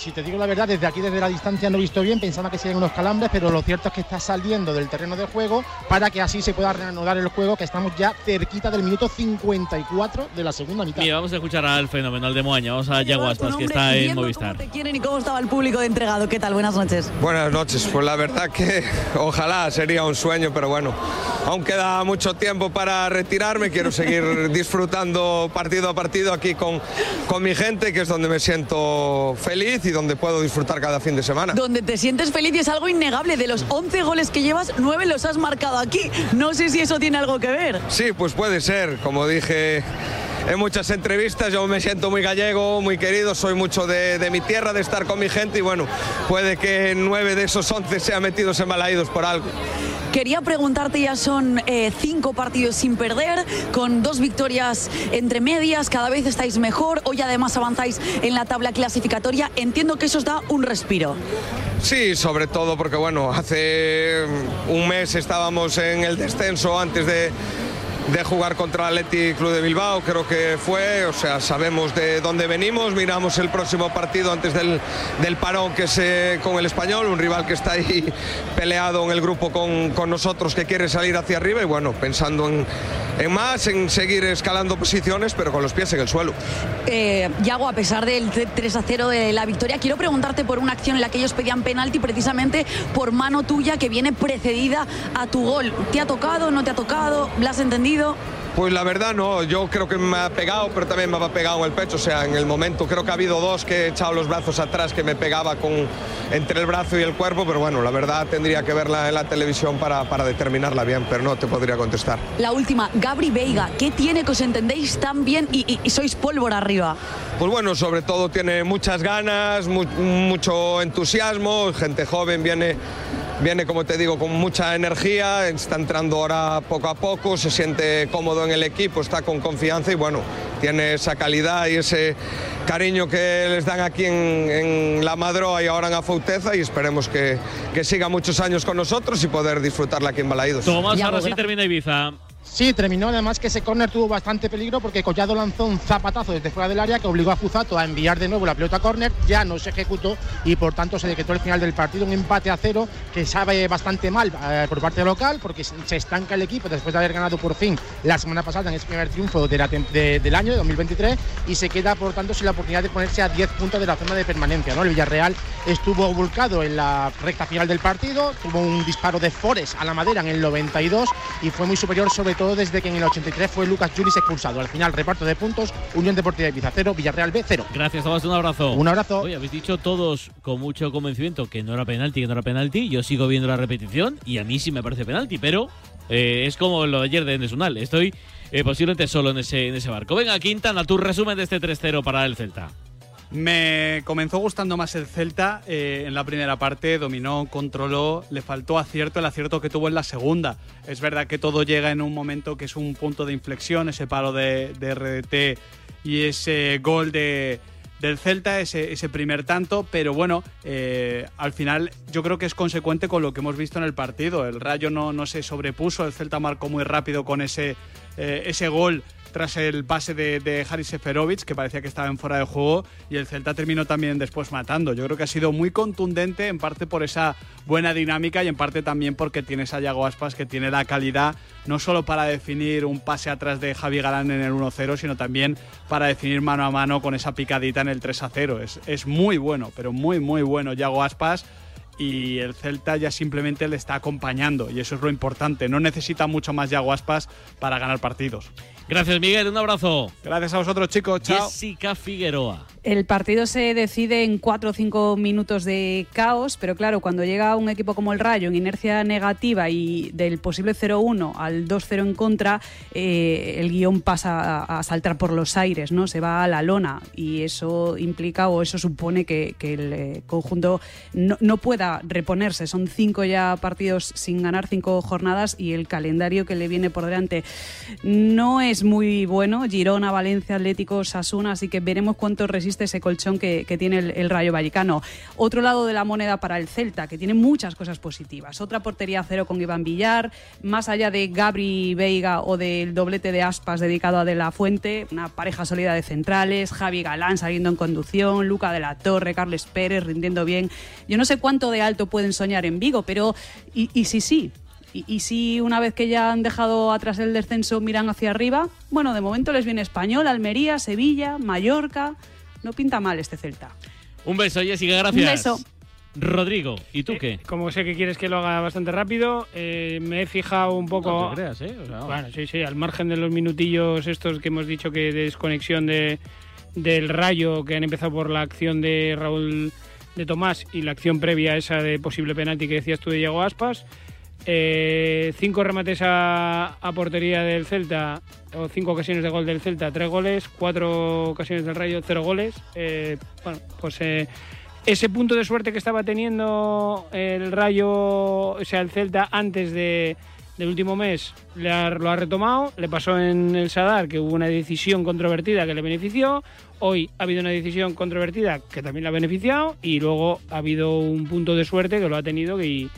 Si te digo la verdad, desde aquí, desde la distancia, no he visto bien, pensaba que serían unos calambres, pero lo cierto es que está saliendo del terreno de juego para que así se pueda reanudar el juego, que estamos ya cerquita del minuto 54 de la segunda mitad. Mira, vamos a escuchar al fenomenal de Moaña. Vamos a Yaguaspas, que está en Movistar. quieren y cómo estaba el público de entregado. ¿Qué tal? Buenas noches. Buenas noches, pues la verdad que [LAUGHS] ojalá sería un sueño, pero bueno, aún queda mucho tiempo para retirarme, quiero seguir [LAUGHS] disfrutando partido a partido aquí con, con mi gente, que es donde me siento feliz y donde puedo disfrutar cada fin de semana. Donde te sientes feliz y es algo innegable. De los 11 goles que llevas, 9 los has marcado aquí. No sé si eso tiene algo que ver. Sí, pues puede ser, como dije en muchas entrevistas, yo me siento muy gallego, muy querido, soy mucho de, de mi tierra, de estar con mi gente y bueno, puede que nueve de esos once sean metidos en Balaídos por algo. Quería preguntarte, ya son eh, cinco partidos sin perder, con dos victorias entre medias, cada vez estáis mejor, hoy además avanzáis en la tabla clasificatoria. Entiendo que eso os da un respiro. Sí, sobre todo porque bueno, hace un mes estábamos en el descenso antes de, de jugar contra el Athletic Club de Bilbao, creo que fue, o sea, sabemos de dónde venimos, miramos el próximo partido antes del, del parón que es con el español, un rival que está ahí [LAUGHS] peleado en el grupo con, con nosotros que quiere salir hacia arriba y bueno, pensando en, en más, en seguir escalando posiciones, pero con los pies en el suelo. Eh, Yago, a pesar del 3 a 0 de la victoria, quiero preguntarte por una acción en la que ellos pedían penalti precisamente por mano tuya que viene precedida a tu gol. ¿Te ha tocado? ¿No te ha tocado? ¿La has entendido? Pues la verdad no, yo creo que me ha pegado, pero también me ha pegado en el pecho. O sea, en el momento creo que ha habido dos que he echado los brazos atrás que me pegaba con, entre el brazo y el cuerpo, pero bueno, la verdad tendría que verla en la televisión para, para determinarla bien, pero no te podría contestar. La última, Gabri Veiga, ¿qué tiene que os entendéis tan bien y, y- y sois pólvora arriba? Pues bueno, sobre todo tiene muchas ganas, mu- mucho entusiasmo, gente joven viene, viene, como te digo, con mucha energía, está entrando ahora poco a poco, se siente cómodo en el equipo, está con confianza y bueno, tiene esa calidad y ese cariño que les dan aquí en, en La Madroa y ahora en Afauteza y esperemos que, que siga muchos años con nosotros y poder disfrutarla aquí en Balaídos. Tomás, ahora sí termina Ibiza. Sí, terminó además que ese córner tuvo bastante peligro porque Collado lanzó un zapatazo desde fuera del área que obligó a Fuzato a enviar de nuevo la pelota a córner, ya no se ejecutó y por tanto se decretó el final del partido un empate a cero que sabe bastante mal eh, por parte local porque se estanca el equipo después de haber ganado por fin la semana pasada en ese primer triunfo del año de 2023 y se queda por tanto sin la oportunidad de ponerse a 10 puntos de la zona de permanencia. ¿no? El Villarreal estuvo volcado en la recta final del partido, tuvo un disparo de Forest a la madera en el 92 y fue muy superior sobre todo desde que en el 83 fue Lucas Julis expulsado. Al final reparto de puntos, Unión Deportiva de Ibiza 0, Villarreal B 0. Gracias, Tomás, un abrazo. Un abrazo. Oye, habéis dicho todos con mucho convencimiento que no era penalti, que no era penalti. Yo sigo viendo la repetición y a mí sí me parece penalti, pero eh, es como lo de ayer de Nesunal. Estoy eh, posiblemente solo en ese, en ese barco. Venga, Quintana, tu resumen de este 3-0 para el Celta. Me comenzó gustando más el Celta eh, en la primera parte, dominó, controló, le faltó acierto, el acierto que tuvo en la segunda. Es verdad que todo llega en un momento que es un punto de inflexión, ese palo de, de RDT y ese gol de, del Celta, ese, ese primer tanto, pero bueno, eh, al final yo creo que es consecuente con lo que hemos visto en el partido. El Rayo no, no se sobrepuso, el Celta marcó muy rápido con ese, eh, ese gol tras el pase de, de Haris Seferovic, que parecía que estaba en fuera de juego, y el Celta terminó también después matando. Yo creo que ha sido muy contundente, en parte por esa buena dinámica y en parte también porque tienes a Yago Aspas, que tiene la calidad no solo para definir un pase atrás de Javi Galán en el 1-0, sino también para definir mano a mano con esa picadita en el 3-0. Es, es muy bueno, pero muy, muy bueno Yago Aspas y el Celta ya simplemente le está acompañando y eso es lo importante. No necesita mucho más Yago Aspas para ganar partidos. Gracias, Miguel. Un abrazo. Gracias a vosotros, chicos. Chao. Jessica Figueroa. El partido se decide en cuatro o cinco minutos de caos, pero claro, cuando llega un equipo como el Rayo en inercia negativa y del posible 0-1 al 2-0 en contra, eh, el guion pasa a, saltar por los aires, ¿no? Se va a la lona y eso implica o eso supone que, el eh, conjunto no, no pueda reponerse. Son cinco ya partidos sin ganar, cinco jornadas y el calendario que le viene por delante no es muy bueno. Girona, Valencia, Atlético, Sasuna, así que veremos cuánto resiste ese colchón que, tiene el, Rayo Vallecano. Otro lado de la moneda para el Celta, que tiene muchas cosas positivas. Otra portería cero con Iván Villar, más allá de Gabri Veiga o del doblete de Aspas dedicado a De La Fuente, una pareja sólida de centrales, Javi Galán saliendo en conducción, Luca de la Torre, Carles Pérez rindiendo bien. Yo no sé cuánto de alto pueden soñar en Vigo, pero y, y sí, sí, y, y si una vez que ya han dejado atrás el descenso miran hacia arriba, bueno, de momento les viene Español, Almería, Sevilla, Mallorca. No pinta mal este Celta. Un beso, Jessica, gracias. Un beso. Rodrigo, ¿y tú qué? Como sé que quieres que lo haga bastante rápido, eh, me he fijado un poco. No te creas, ¿eh? O sea, bueno, sí, sí, al margen de los minutillos estos que hemos dicho que de desconexión de, del rayo, que han empezado por la acción de Raúl de Tomás y la acción previa esa de posible penalti que decías tú de Diego Aspas. Eh, cinco remates a, portería del Celta, o cinco ocasiones de gol del Celta, tres goles, cuatro ocasiones del Rayo, cero goles. Eh, bueno, pues eh, ese punto de suerte que estaba teniendo el Rayo, o sea, el Celta antes de, del último mes, le ha- lo ha retomado. Le pasó en el Sadar que hubo una decisión controvertida que le benefició. Hoy ha habido una decisión controvertida que también le ha beneficiado. Y luego ha habido un punto de suerte que lo ha tenido y,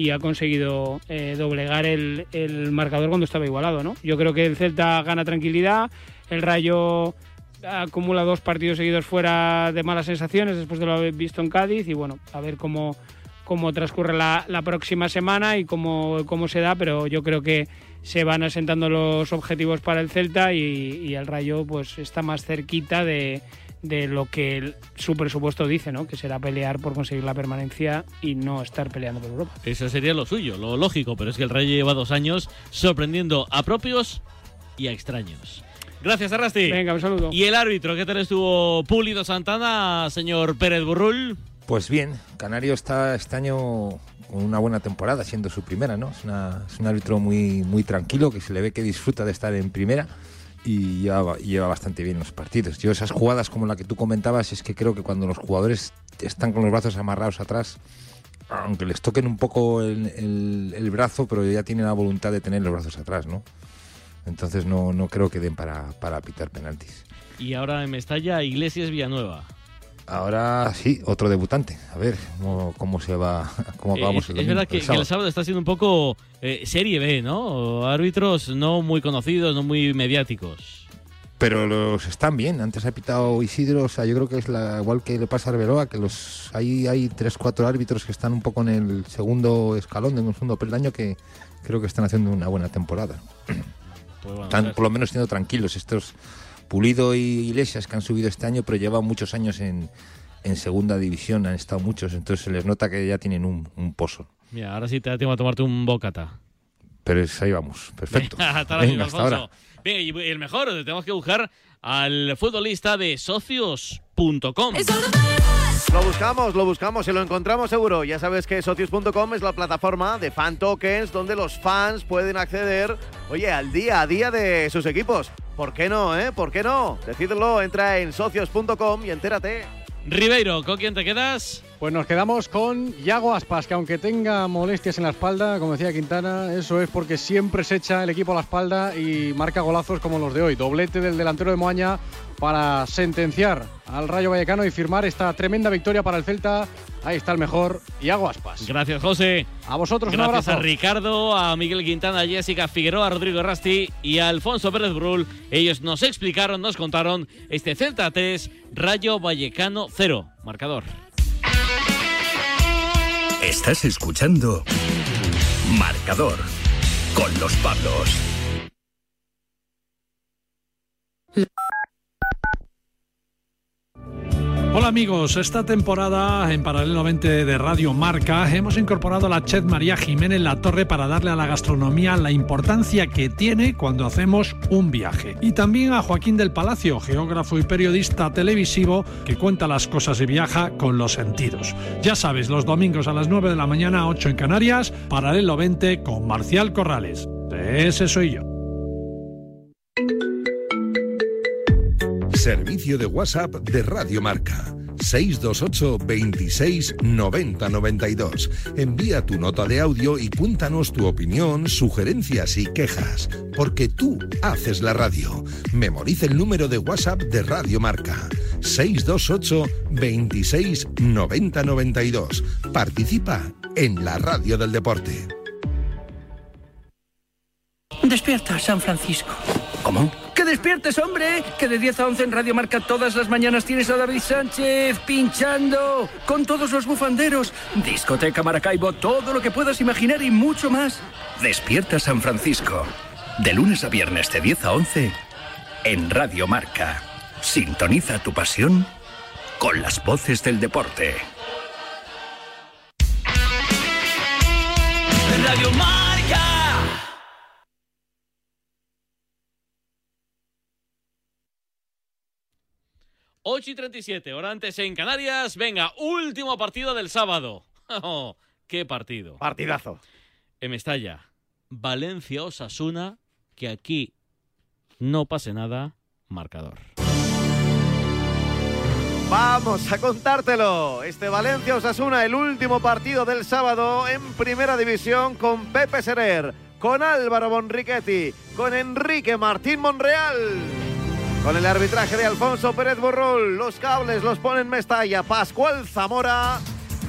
y ha conseguido eh, doblegar el, el marcador cuando estaba igualado. ¿no? Yo creo que el Celta gana tranquilidad. El Rayo acumula dos partidos seguidos fuera de malas sensaciones después de lo visto en Cádiz y bueno, a ver cómo, cómo transcurre la, la próxima semana y cómo, cómo se da, pero yo creo que se van asentando los objetivos para el Celta y, y el Rayo pues está más cerquita de, de lo que el- su presupuesto dice, ¿no? que será pelear por conseguir la permanencia y no estar peleando por Europa. Eso sería lo suyo, lo lógico, pero es que el Rayo lleva dos años sorprendiendo a propios y a extraños. Gracias, Arrasti. Venga, un saludo. ¿Y el árbitro? ¿Qué tal estuvo Pulido Santana, señor Pérez Burrul? Pues bien, Canario está este año con una buena temporada, siendo su primera, ¿no? Es, una- es un árbitro muy, muy tranquilo, que se le ve que disfruta de estar en primera y lleva, lleva bastante bien los partidos. Yo esas jugadas como la que tú comentabas, es que creo que cuando los jugadores están con los brazos amarrados atrás, aunque les toquen un poco el, el- el brazo, pero ya tienen la voluntad de tener los brazos atrás, ¿no? Entonces no, no creo que den para, para pitar penaltis. Y ahora en Mestalla, Iglesias Villanueva. Ahora sí, otro debutante. A ver cómo, cómo se va, [LAUGHS] cómo Eh, acabamos es, el es domingo, verdad que, el que sábado. el sábado está siendo un poco eh, Serie B, ¿no? Árbitros no muy conocidos, no muy mediáticos. Pero los están bien. Antes ha pitado Isidro, o sea, yo creo que es la, igual que le pasa a Arbeloa, que los hay, hay tres, cuatro árbitros que están un poco en el segundo escalón, en el segundo peldaño, que creo que están haciendo una buena temporada. Pues bueno, están por lo menos siendo tranquilos. Estos Pulido y Iglesias que han subido este año, pero llevan muchos años en, en segunda división, han estado muchos, entonces se les nota que ya tienen un, un pozo. Mira, ahora sí te da tiempo a tomarte un bocata. Pero es- ahí vamos, perfecto. hasta Venga, señor hasta Alfonso. ahora. Venga, y el mejor, tenemos que buscar al futbolista de socios.com. Lo buscamos, lo buscamos y lo encontramos seguro. Ya sabes que socios.com es la plataforma de fan tokens donde los fans pueden acceder, oye, al día a día de sus equipos. ¿Por qué no, eh? ¿Por qué no? Decídelo, entra en socios.com y entérate. Ribeiro, ¿con quién te quedas? Pues nos quedamos con Yago Aspas, que aunque tenga molestias en la espalda, como decía Quintana, eso es porque siempre se echa el equipo a la espalda y marca golazos como los de hoy. Doblete del delantero de Moaña para sentenciar al Rayo Vallecano y firmar esta tremenda victoria para el Celta. Ahí está el mejor, Yago Aspas. Gracias, José. A vosotros un Gracias abrazo. a Ricardo, a Miguel Quintana, a Jessica Figueroa, a Rodrigo Rasti y a Alfonso Pérez Brul. Ellos nos explicaron, nos contaron este Celta 3, Rayo Vallecano 0. Marcador. Estás escuchando Marcador con los Pablos. Hola amigos, esta temporada en Paralelo 20 de Radio Marca hemos incorporado a la chef María Jiménez La Torre para darle a la gastronomía la importancia que tiene cuando hacemos un viaje. Y también a Joaquín del Palacio, geógrafo y periodista televisivo que cuenta las cosas y viaja con los sentidos. Ya sabes, los domingos a las 9 de la mañana, 8 en Canarias, Paralelo 20 con Marcial Corrales. Ese soy yo. Servicio de WhatsApp de Radio Marca. 628 26 90 92. Envía tu nota de audio y cuéntanos tu opinión, sugerencias y quejas. Porque tú haces la radio. Memoriza el número de WhatsApp de Radio Marca. 628 26 90 92. Participa en la radio del deporte. Despierta, San Francisco. ¿Cómo? ¡Que despiertes, hombre! Que de 10 a 11 en Radio Marca todas las mañanas tienes a David Sánchez pinchando con todos los bufanderos. Discoteca Maracaibo, todo lo que puedas imaginar y mucho más. Despierta, San Francisco. De lunes a viernes de 10 a 11 en Radio Marca. Sintoniza tu pasión con las voces del deporte. Radio Marca. Ocho y 37, hora antes en Canarias. Venga, último partido del sábado. [LAUGHS] Oh, ¡Qué partido! Partidazo. En Mestalla, Valencia Osasuna, que aquí no pase nada, marcador. Vamos a contártelo. Este Valencia Osasuna, el último partido del sábado en Primera División con Pepe Serer, con Álvaro Bonriquetti, con Enrique Martín Monreal. Con el arbitraje de Alfonso Pérez Borrol, los cables los ponen Mestalla, Pascual Zamora,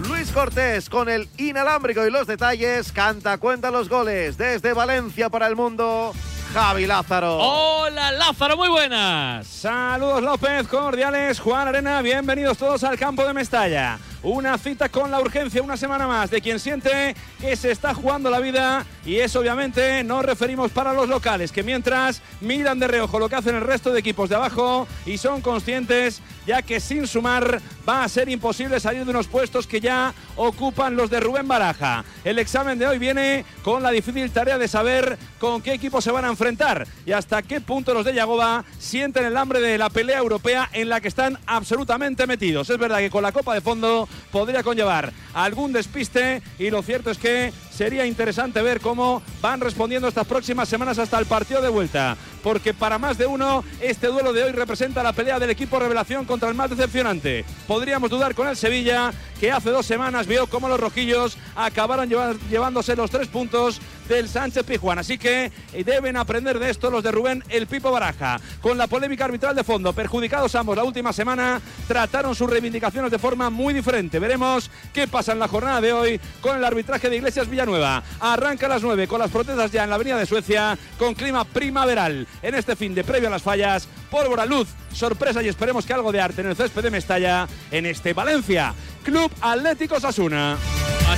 Luis Cortés con el inalámbrico y los detalles, canta cuenta los goles desde Valencia para el mundo, Javi Lázaro. Hola Lázaro, muy buenas. Saludos López, cordiales, Juan Arena, bienvenidos todos al campo de Mestalla. Una cita con la urgencia una semana más de quien siente que se está jugando la vida y es obviamente nos referimos para los locales que mientras miran de reojo lo que hacen el resto de equipos de abajo y son conscientes ya que sin sumar va a ser imposible salir de unos puestos que ya ocupan los de Rubén Baraja. El examen de hoy viene con la difícil tarea de saber con qué equipo se van a enfrentar y hasta qué punto los de Yagoba sienten el hambre de la pelea europea en la que están absolutamente metidos. Es verdad que con la Copa de Fondo podría conllevar algún despiste y lo cierto es que sería interesante ver cómo van respondiendo estas próximas semanas hasta el partido de vuelta. Porque para más de uno, este duelo de hoy representa la pelea del equipo revelación contra el más decepcionante. Podríamos dudar con el Sevilla, que hace dos semanas vio cómo los rojillos acabaron llevándose los tres puntos del Sánchez Pijuán. Así que eh, deben aprender de esto los de Rubén El Pipo Baraja. Con la polémica arbitral de fondo, perjudicados ambos la última semana, trataron sus reivindicaciones de forma muy diferente. Veremos qué pasa en la jornada de hoy con el arbitraje de Iglesias Villanueva. Arranca a las 9 con las protestas ya en la Avenida de Suecia con clima primaveral. En este fin de previo a las fallas, pólvora, luz, sorpresa y esperemos que algo de arte en el césped de Mestalla en este Valencia. Club Atlético Sasuna.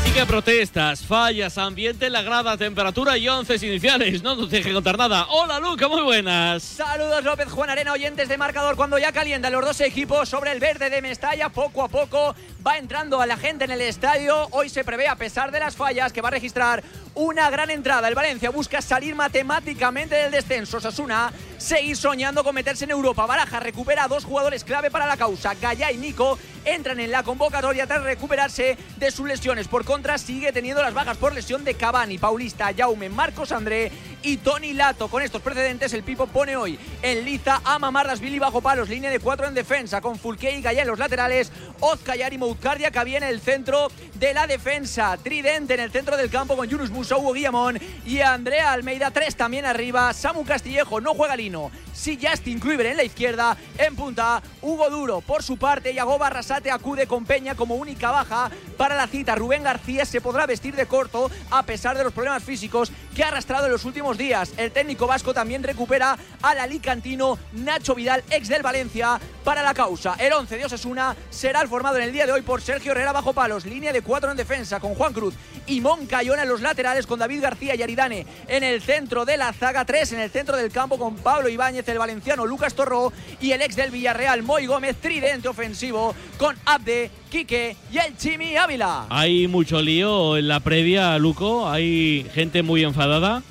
Así que protestas, fallas, ambiente en la grada, temperatura y once iniciales. No nos deje contar nada. Hola, Luca, muy buenas. Saludos López Juan Arena, oyentes de marcador. Cuando ya calientan los dos equipos sobre el verde de Mestalla, poco a poco va entrando a la gente en el estadio. Hoy se prevé, a pesar de las fallas, que va a registrar una gran entrada. El Valencia busca salir matemáticamente del descenso. Sasuna seguir soñando con meterse en Europa. Baraja recupera a dos jugadores clave para la causa. Gaya y Nico entran en la convocatoria tras recuperarse de sus lesiones. Por contra, sigue teniendo las bajas por lesión de Cavani, Paulista, Jaume, Marcos André y Tony Lato. Con estos precedentes, el Pipo pone hoy en liza a Mamardas, Billy bajo palos, línea de cuatro en defensa, con Fulque y Gaya en los laterales, Ozcayar y Moutcardia que había en el centro de la defensa. Tridente en el centro del campo con Yunus Musa, Hugo Guillamón y Andrea Almeida. Tres también arriba. Samu Castillejo no juega Lino. Si Justin Kluivert en la izquierda, en punta, Hugo Duro por su parte. Yago Barrasate acude con Peña como única baja para la cita. Rubén García se podrá vestir de corto a pesar de los problemas físicos que ha arrastrado en los últimos días. El técnico vasco también recupera al alicantino Nacho Vidal, ex del Valencia, para la causa. El 11 de Osasuna será el formado en el día de hoy por Sergio Herrera bajo palos, línea de cuatro en defensa con Juan Cruz y Moncayona en los laterales con David García y Aridane en el centro de la zaga, tres en el centro del campo con Pablo Ibáñez, el valenciano Lucas Torró y el ex del Villarreal Moy Gómez, tridente ofensivo con Abde, Quique y el Chimi Ávila. Hay mucho lío en la previa, Luco. Hay gente muy enfadada.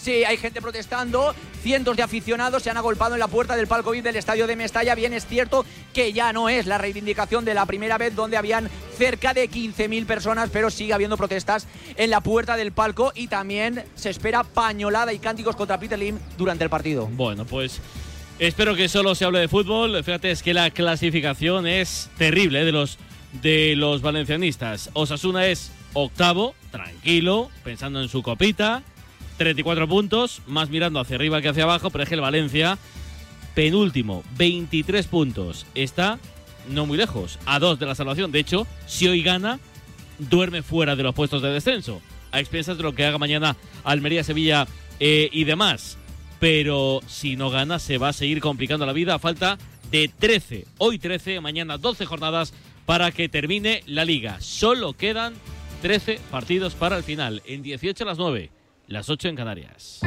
Sí, hay gente protestando, cientos de aficionados se han agolpado en la puerta del palco VIP del estadio de Mestalla. Bien es cierto que ya no es la reivindicación de la primera vez donde habían cerca de 15.000 personas, pero sigue habiendo protestas en la puerta del palco y también se espera pañolada y cánticos contra Peter Lim durante el partido. Bueno, pues espero que solo se hable de fútbol. Fíjate, es que la clasificación es terrible ¿eh? de los de los valencianistas. Osasuna es octavo, tranquilo, pensando en su copita. 34 puntos, más mirando hacia arriba que hacia abajo, pero es que el Valencia, penúltimo, 23 puntos. Está no muy lejos, a dos de la salvación. De hecho, si hoy gana, duerme fuera de los puestos de descenso, a expensas de lo que haga mañana Almería, Sevilla eh, y demás. Pero si no gana, se va a seguir complicando la vida falta de 13. Hoy 13, mañana 12 jornadas para que termine la liga. Solo quedan 13 partidos para el final, en 18 a las 9, las 8 en Canarias.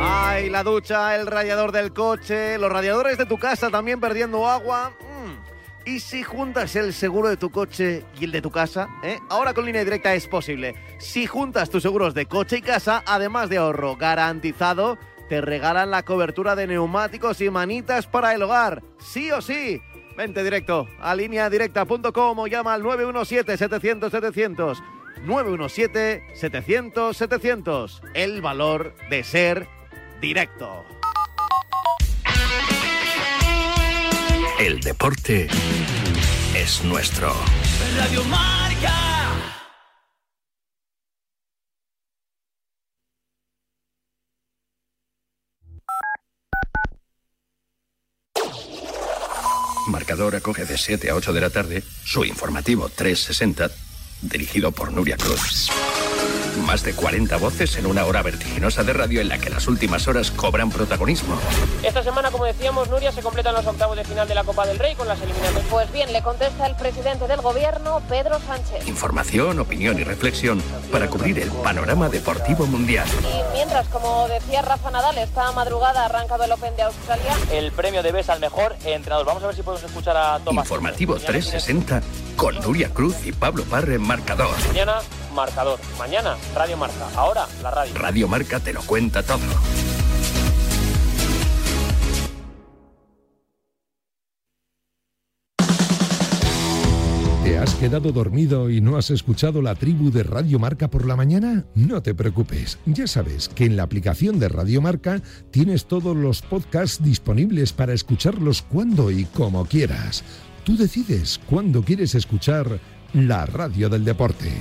Ay, la ducha, el radiador del coche, los radiadores de tu casa también perdiendo agua. Mm. ¿Y si juntas el seguro de tu coche y el de tu casa? ¿Eh? Ahora con línea directa es posible. Si juntas tus seguros de coche y casa, además de ahorro garantizado, te regalan la cobertura de neumáticos y manitas para el hogar. Sí o sí. Vente directo a lineadirecta.com o llama al 917-700-700. 917-700-700. El valor de ser directo. El deporte es nuestro. Radio Marca. Marcador acoge de 7 a 8 de la tarde su informativo 360, dirigido por Nuria Cruz. Más de 40 voces en una hora vertiginosa de radio en la que las últimas horas cobran protagonismo. Esta semana, como decíamos, Nuria, se completan los octavos de final de la Copa del Rey con las eliminatorias. Pues bien, le contesta el presidente del gobierno, Pedro Sánchez. Información, opinión y reflexión para cubrir el panorama deportivo mundial. Y mientras, como decía Rafa Nadal, esta madrugada ha arrancado el Open de Australia. El premio de BES al mejor entrenador. Vamos a ver si podemos escuchar a Tomás. Informativo 360 con Nuria Cruz y Pablo Parre en marcador. Mañana, marcador. Mañana, Radio Marca. Ahora, la radio. Radio Marca te lo cuenta todo. ¿Te has quedado dormido y no has escuchado la tribu de Radio Marca por la mañana? No te preocupes, ya sabes que en la aplicación de Radio Marca tienes todos los podcasts disponibles para escucharlos cuando y como quieras. Tú decides cuándo quieres escuchar la radio del deporte.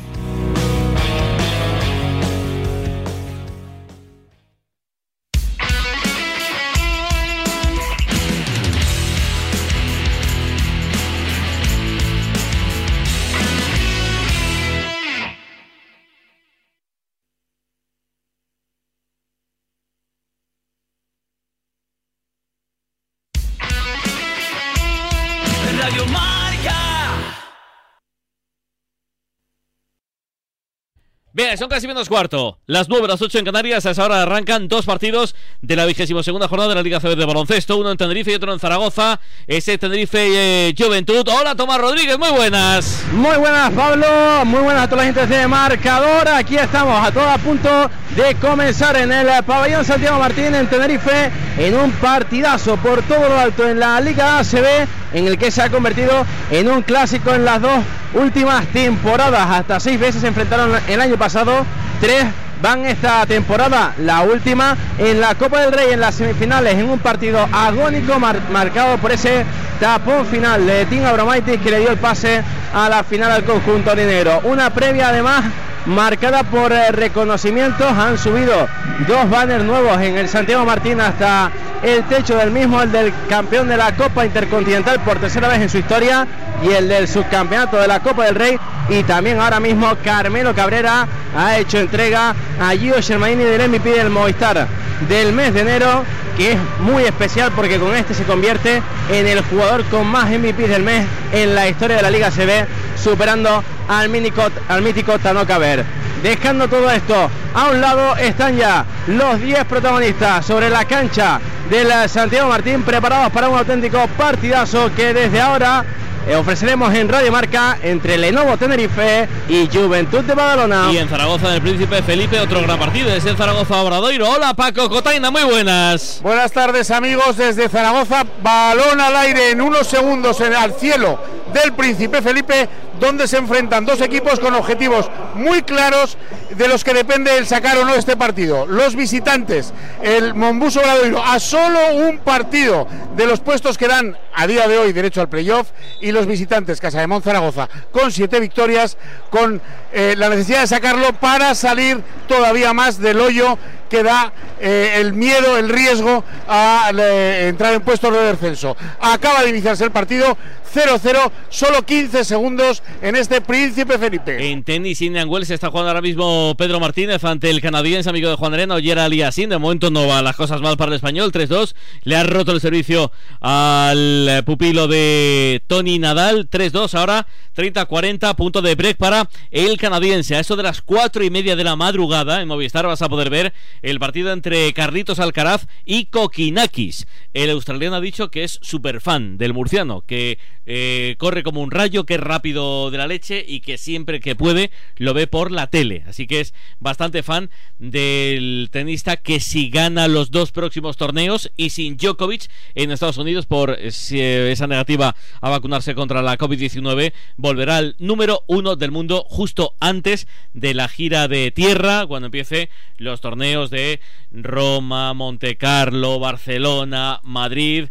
Bien, son casi menos cuarto. Las 9, las 8 en Canarias. A esa hora arrancan dos partidos de la vigésima segunda jornada de la Liga CB de baloncesto. Uno en Tenerife y otro en Zaragoza. Ese Tenerife eh, Juventud. Hola, Tomás Rodríguez. Muy buenas. Muy buenas, Pablo. Muy buenas a toda la gente de marcador. Aquí estamos a todo a punto de comenzar en el pabellón Santiago Martín en Tenerife en un partidazo por todo lo alto en la Liga ACB en el que se ha convertido en un clásico en las dos últimas temporadas. Hasta seis veces se enfrentaron el año pasado, tres van esta temporada, la última en la Copa del Rey en las semifinales, en un partido agónico mar- marcado por ese tapón final de Tim Abromaitis que le dio el pase a la final al conjunto negro. Una previa además marcada por eh, reconocimientos, han subido dos banners nuevos en el Santiago Martín hasta el techo del mismo, el del campeón de la Copa Intercontinental por tercera vez en su historia y el del subcampeonato de la Copa del Rey. Y también ahora mismo Carmelo Cabrera ha hecho entrega a Gio Germaini del MVP del Movistar del mes de enero que es muy especial porque con este se convierte en el jugador con más MVPs del mes en la historia de la Liga CB superando al, mítico, al mítico Tano Caber. Dejando todo esto a un lado están ya los 10 protagonistas sobre la cancha del Santiago Martín preparados para un auténtico partidazo que desde ahora eh, ofreceremos en Radio Marca entre Lenovo Tenerife y Juventud de Badalona. Y en Zaragoza del Príncipe Felipe, otro gran partido. Es el Zaragoza Obradoiro. Hola, Paco Cotaina. Muy buenas. Buenas tardes amigos desde Zaragoza, balón al aire en unos segundos en al cielo del Príncipe Felipe, donde se enfrentan dos equipos con objetivos muy claros de los que depende el sacar o no este partido. Los visitantes, el Mombuso Bradoiro, a solo un partido de los puestos que dan a día de hoy derecho al playoff y los visitantes, Casa de Zaragoza, con siete victorias, con eh, la necesidad de sacarlo para salir todavía más del hoyo que da eh, el miedo, el riesgo a eh, entrar en puestos de descenso. Acaba de iniciarse el partido 0-0, solo 15 segundos en este Príncipe Felipe. En tenis, Indian Wells está jugando ahora mismo Pedro Martínez ante el canadiense amigo de Juan Arena, Oyer Aliassime. De momento no van las cosas mal para el español. 3-2. Le ha roto el servicio al pupilo de Tony Nadal. 3-2. Ahora 30-40. Punto de break para el canadiense. A eso de las 4 y media de la madrugada en Movistar vas a poder ver el partido entre Carlitos Alcaraz y Kokinakis. El australiano ha dicho que es súper fan del murciano, que eh, corre como un rayo, que es rápido de la leche y que siempre que puede lo ve por la tele. Así que es bastante fan del tenista que si gana los dos próximos torneos y sin Djokovic en Estados Unidos por eh, esa negativa a vacunarse contra la COVID-19, volverá al número uno del mundo justo antes de la gira de tierra, cuando empiece los torneos de Roma, Monte Carlo, Barcelona, Madrid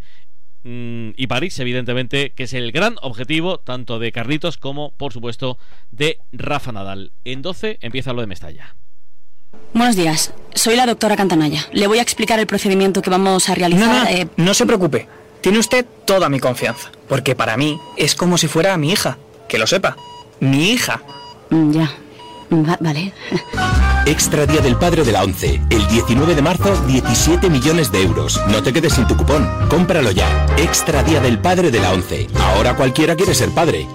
mm, y París, evidentemente, que es el gran objetivo tanto de Carlitos como, por supuesto, de Rafa Nadal. En 12 empieza lo de Mestalla. Buenos días, soy la doctora Cantanaya. Le voy a explicar el procedimiento que vamos a realizar. No, no, eh, no se preocupe. Tiene usted toda mi confianza. Porque para mí es como si fuera mi hija. Que lo sepa. Mi hija. mm, ya. Va- vale. Extra Día del Padre de la 11. El 19 de marzo, 17 millones de euros. No te quedes sin tu cupón. Cómpralo ya. Extra Día del Padre de la 11. Ahora cualquiera quiere ser padre.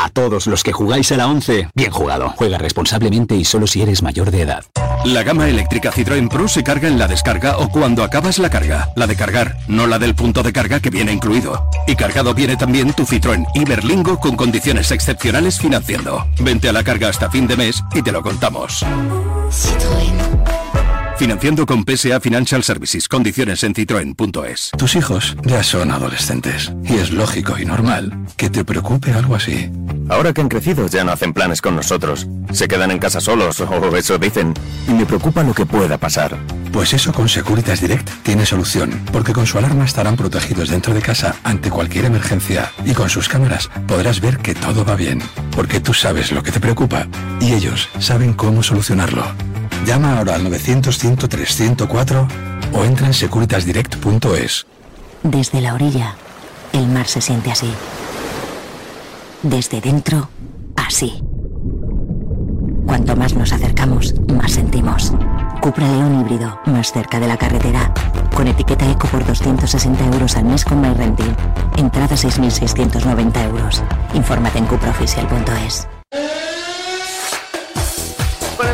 A todos los que jugáis a la 11, bien jugado. Juega responsablemente y solo si eres mayor de edad. La gama eléctrica Citroën Pro se carga en la descarga o cuando acabas la carga. La de cargar, no la del punto de carga que viene incluido. Y cargado viene también tu Citroën Iberlingo con condiciones excepcionales financiando. Vente a la carga hasta fin de mes y te lo contamos. Financiando con PSA Financial Services. Condiciones en citroen.es. Tus hijos ya son adolescentes y es lógico y normal que te preocupe algo así. Ahora que han crecido ya no hacen planes con nosotros. Se quedan en casa solos [LAUGHS] o eso dicen. Y me preocupa lo que pueda pasar. Pues eso con Securitas Direct tiene solución, porque con su alarma estarán protegidos dentro de casa ante cualquier emergencia y con sus cámaras podrás ver que todo va bien, porque tú sabes lo que te preocupa y ellos saben cómo solucionarlo. Llama ahora al 900-103-104 o entra en securitasdirect.es. Desde la orilla, el mar se siente así. Desde dentro, así. Cuanto más nos acercamos, más sentimos. Cupra León híbrido, más cerca de la carretera. Con etiqueta eco por 260 euros al mes con MyRenting. Entrada 6.690 euros. Infórmate en cupraoficial.es.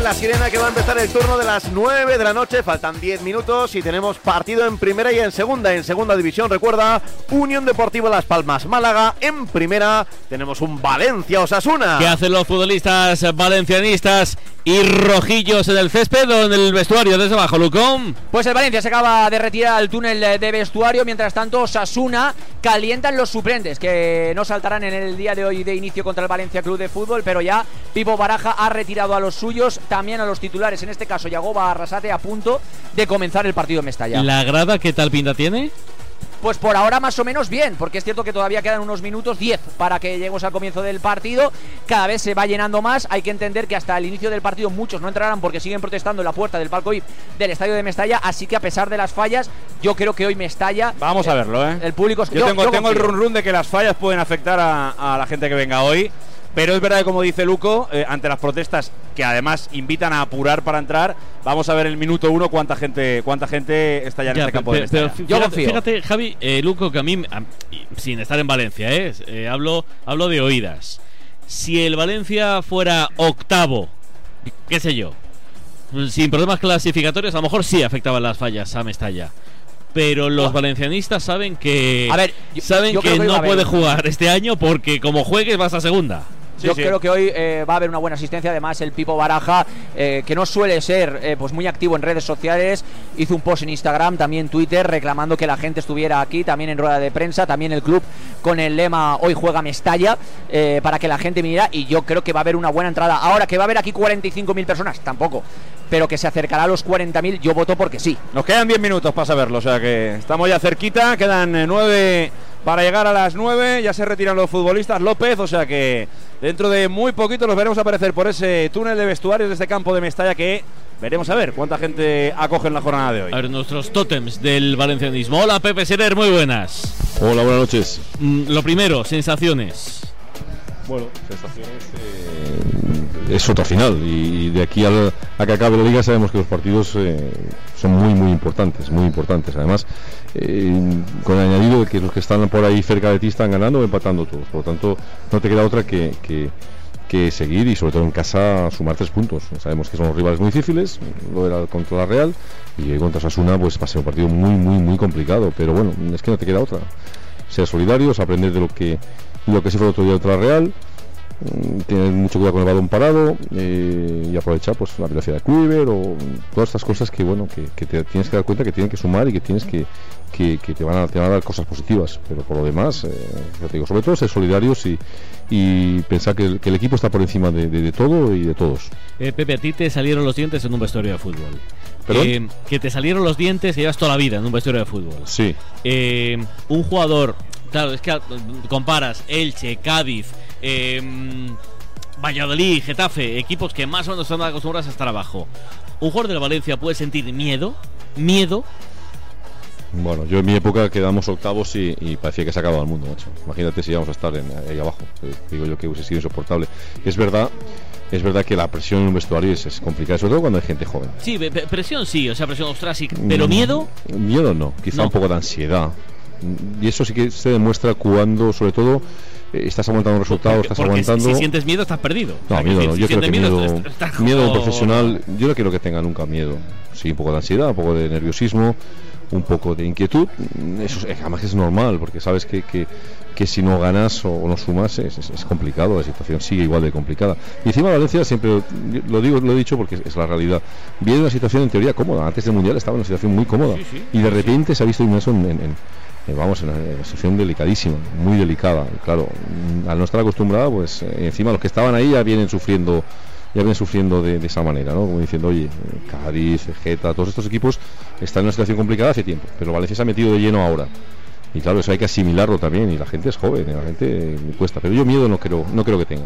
La sirena que va a empezar el turno de las 9 de la noche. Faltan 10 minutos y tenemos partido en primera y en segunda. En segunda división, recuerda, Unión Deportiva Las Palmas Málaga. En primera tenemos un Valencia Osasuna. ¿Qué hacen los futbolistas valencianistas y rojillos en el césped o en el vestuario desde abajo, Lucón? Pues el Valencia se acaba de retirar al túnel de vestuario. Mientras tanto, Osasuna calientan los suplentes que no saltarán en el día de hoy de inicio contra el Valencia Club de Fútbol. Pero ya Pipo Baraja ha retirado a los suyos, también a los titulares. En este caso, Yagoba Arrasate a punto de comenzar el partido en Mestalla. ¿La grada qué tal pinta tiene? Pues por ahora más o menos bien, porque es cierto que todavía quedan unos minutos, 10 para que lleguemos al comienzo del partido. Cada vez se va llenando más. Hay que entender que hasta el inicio del partido muchos no entrarán porque siguen protestando en la puerta del palco VIP del estadio de Mestalla. Así que a pesar de las fallas, yo creo que hoy Mestalla. Vamos a verlo, ¿eh? El público. Yo, tengo, tengo el run run de que las fallas pueden afectar a, a la gente que venga hoy. Pero es verdad que, como dice Luco, eh, ante las protestas que además invitan a apurar para entrar, vamos a ver el minuto uno cuánta gente cuánta gente está ya en Ya, este campo de pero Mestalla. fíjate, fíjate, Javi, eh, Luco, que a mí, a- sin estar en Valencia, ¿eh? Eh, hablo, hablo de oídas. Si el Valencia fuera octavo, qué sé yo, sin problemas clasificatorios, a lo mejor sí afectaban las fallas a Mestalla. Pero los valencianistas saben que A ver, yo- saben yo que, no puede jugar este año porque como juegues vas a segunda. Yo creo que hoy eh, va a haber una buena asistencia. Además, el Pipo Baraja, eh, que no suele ser eh, pues muy activo en redes sociales, hizo un post en Instagram, también Twitter, reclamando que la gente estuviera aquí, también en rueda de prensa, también el club con el lema Hoy juega Mestalla, para que la gente viniera. Y yo creo que va a haber una buena entrada. Ahora que va a haber aquí 45.000 personas, tampoco, pero que se acercará a los 40.000, yo voto porque sí. Nos quedan 10 minutos para saberlo, o sea que estamos ya cerquita, quedan 9 para llegar a las 9, ya se retiran los futbolistas López, o sea que dentro de muy poquito los veremos aparecer por ese túnel de vestuarios de este campo de Mestalla que veremos a ver cuánta gente acoge en la jornada de hoy. A ver, nuestros tótems del valencianismo. Hola, Pepe Serer, muy buenas. Hola, buenas noches. Mm, Lo primero, sensaciones. Bueno, sensaciones. eh, es otra final y de aquí a que acabe la liga sabemos que los partidos eh, son muy muy importantes, muy importantes. Además, eh, con el añadido de que los que están por ahí cerca de ti están ganando o empatando todos. Por lo tanto, no te queda otra que, que- seguir y sobre todo en casa sumar tres puntos. Sabemos que son rivales muy difíciles, lo era contra la Real y contra Sasuna pues va a ser un partido muy muy muy complicado, pero bueno, es que no te queda otra. Ser solidarios, aprender de lo que lo que se fue el otro día contra la Real, tener mucho cuidado con el balón parado eh, y aprovechar pues la velocidad de Quiver o todas estas cosas que bueno que, que te tienes que dar cuenta que tienen que sumar y que tienes que, que, que te, van a, te van a dar cosas positivas pero por lo demás eh, te digo, sobre todo ser solidarios y, y pensar que el, que el equipo está por encima de, de- de todo y de todos Eh, Pepe, a ti te salieron los dientes en un vestuario de fútbol. ¿Perdón? Eh, que te salieron los dientes y llevas toda la vida en un vestuario de fútbol. Sí. Un jugador, claro, es que ah, comparas Elche, Cádiz, eh, Valladolid, Getafe, equipos que más o menos están acostumbrados a estar abajo. Un jugador del Valencia puede sentir miedo, miedo. Bueno, yo en mi época quedamos octavos y, y parecía que se acababa el mundo, macho. Imagínate si íbamos a estar en- ahí abajo. Eh, digo yo que hubiese sido insoportable. Es verdad es verdad que la presión en un vestuario es, es complicada, sobre todo cuando hay gente joven. Sí, presión sí, o sea, presión ostrásica. Pero miedo, Mm, Miedo no, quizá No. un poco de ansiedad. Y eso sí que se demuestra cuando, sobre todo, estás aguantando un resultado, estás porque si- aguantando. si sientes miedo estás perdido. O No, sea, miedo que no. si Yo creo que sientes miedo, estás- estás miedo como- profesional, yo no quiero que tenga nunca miedo. Sí, un poco de ansiedad, un poco de nerviosismo, un poco de inquietud. Eso es, además es normal, porque sabes que, que, que si no ganas o, o no sumas es, es- es complicado, la situación sigue igual de complicada. Y encima Valencia siempre, lo digo, lo he dicho porque es, es la realidad, viene una situación en teoría cómoda. Antes del Mundial estaba en una situación muy cómoda. Sí, sí, y de sí, repente se ha visto inmerso en, en- en- vamos, en una, una situación delicadísima, muy delicada. Claro, mm, al no estar acostumbrada, pues eh, encima los que estaban ahí ya vienen sufriendo ya vienen sufriendo de, esa manera, ¿no? Como diciendo, oye, eh, Cádiz, Geta, todos estos equipos están en una situación complicada hace tiempo, pero Valencia se ha metido de lleno ahora. Y claro, eso hay que asimilarlo también, y la gente es joven, la gente eh, cuesta, pero yo miedo no creo, no creo que tenga.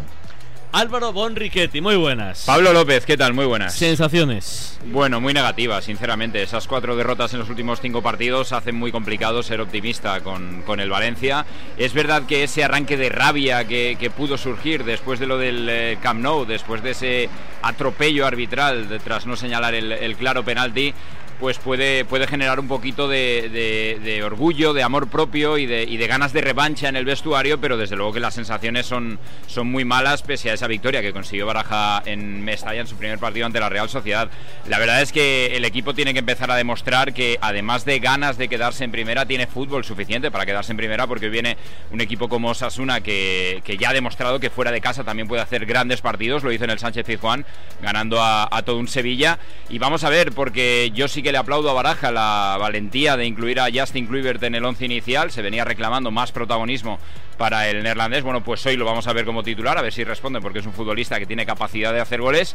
Álvaro Bonriquetti, muy buenas. Pablo López, ¿qué tal? Muy buenas. Sensaciones. Bueno, muy negativa, sinceramente. Esas cuatro derrotas en los últimos cinco partidos hacen muy complicado ser optimista con, con el Valencia. Es verdad que ese arranque de rabia que, que pudo surgir después de lo del eh, Camp Nou, después de ese atropello arbitral de- tras no señalar el, el claro penalti, pues puede, puede generar un poquito de, orgullo, de amor propio y de, ganas de revancha en el vestuario, pero desde luego que las sensaciones son, son muy malas pese a esa victoria que consiguió Baraja en Mestalla en su primer partido ante la Real Sociedad. La verdad es que el equipo tiene que empezar a demostrar que además de ganas de quedarse en primera, tiene fútbol suficiente para quedarse en primera porque viene un equipo como Osasuna que, que ya ha demostrado que fuera de casa también puede hacer grandes partidos, lo hizo en el Sánchez Pizjuán, ganando a, a todo un Sevilla. Y vamos a ver, porque yo sí que le aplaudo a Baraja la valentía de incluir a Justin Kluivert en el once inicial, se venía reclamando más protagonismo para el neerlandés. Bueno, pues hoy lo vamos a ver como titular, a ver si responde, porque es un futbolista que tiene capacidad de hacer goles.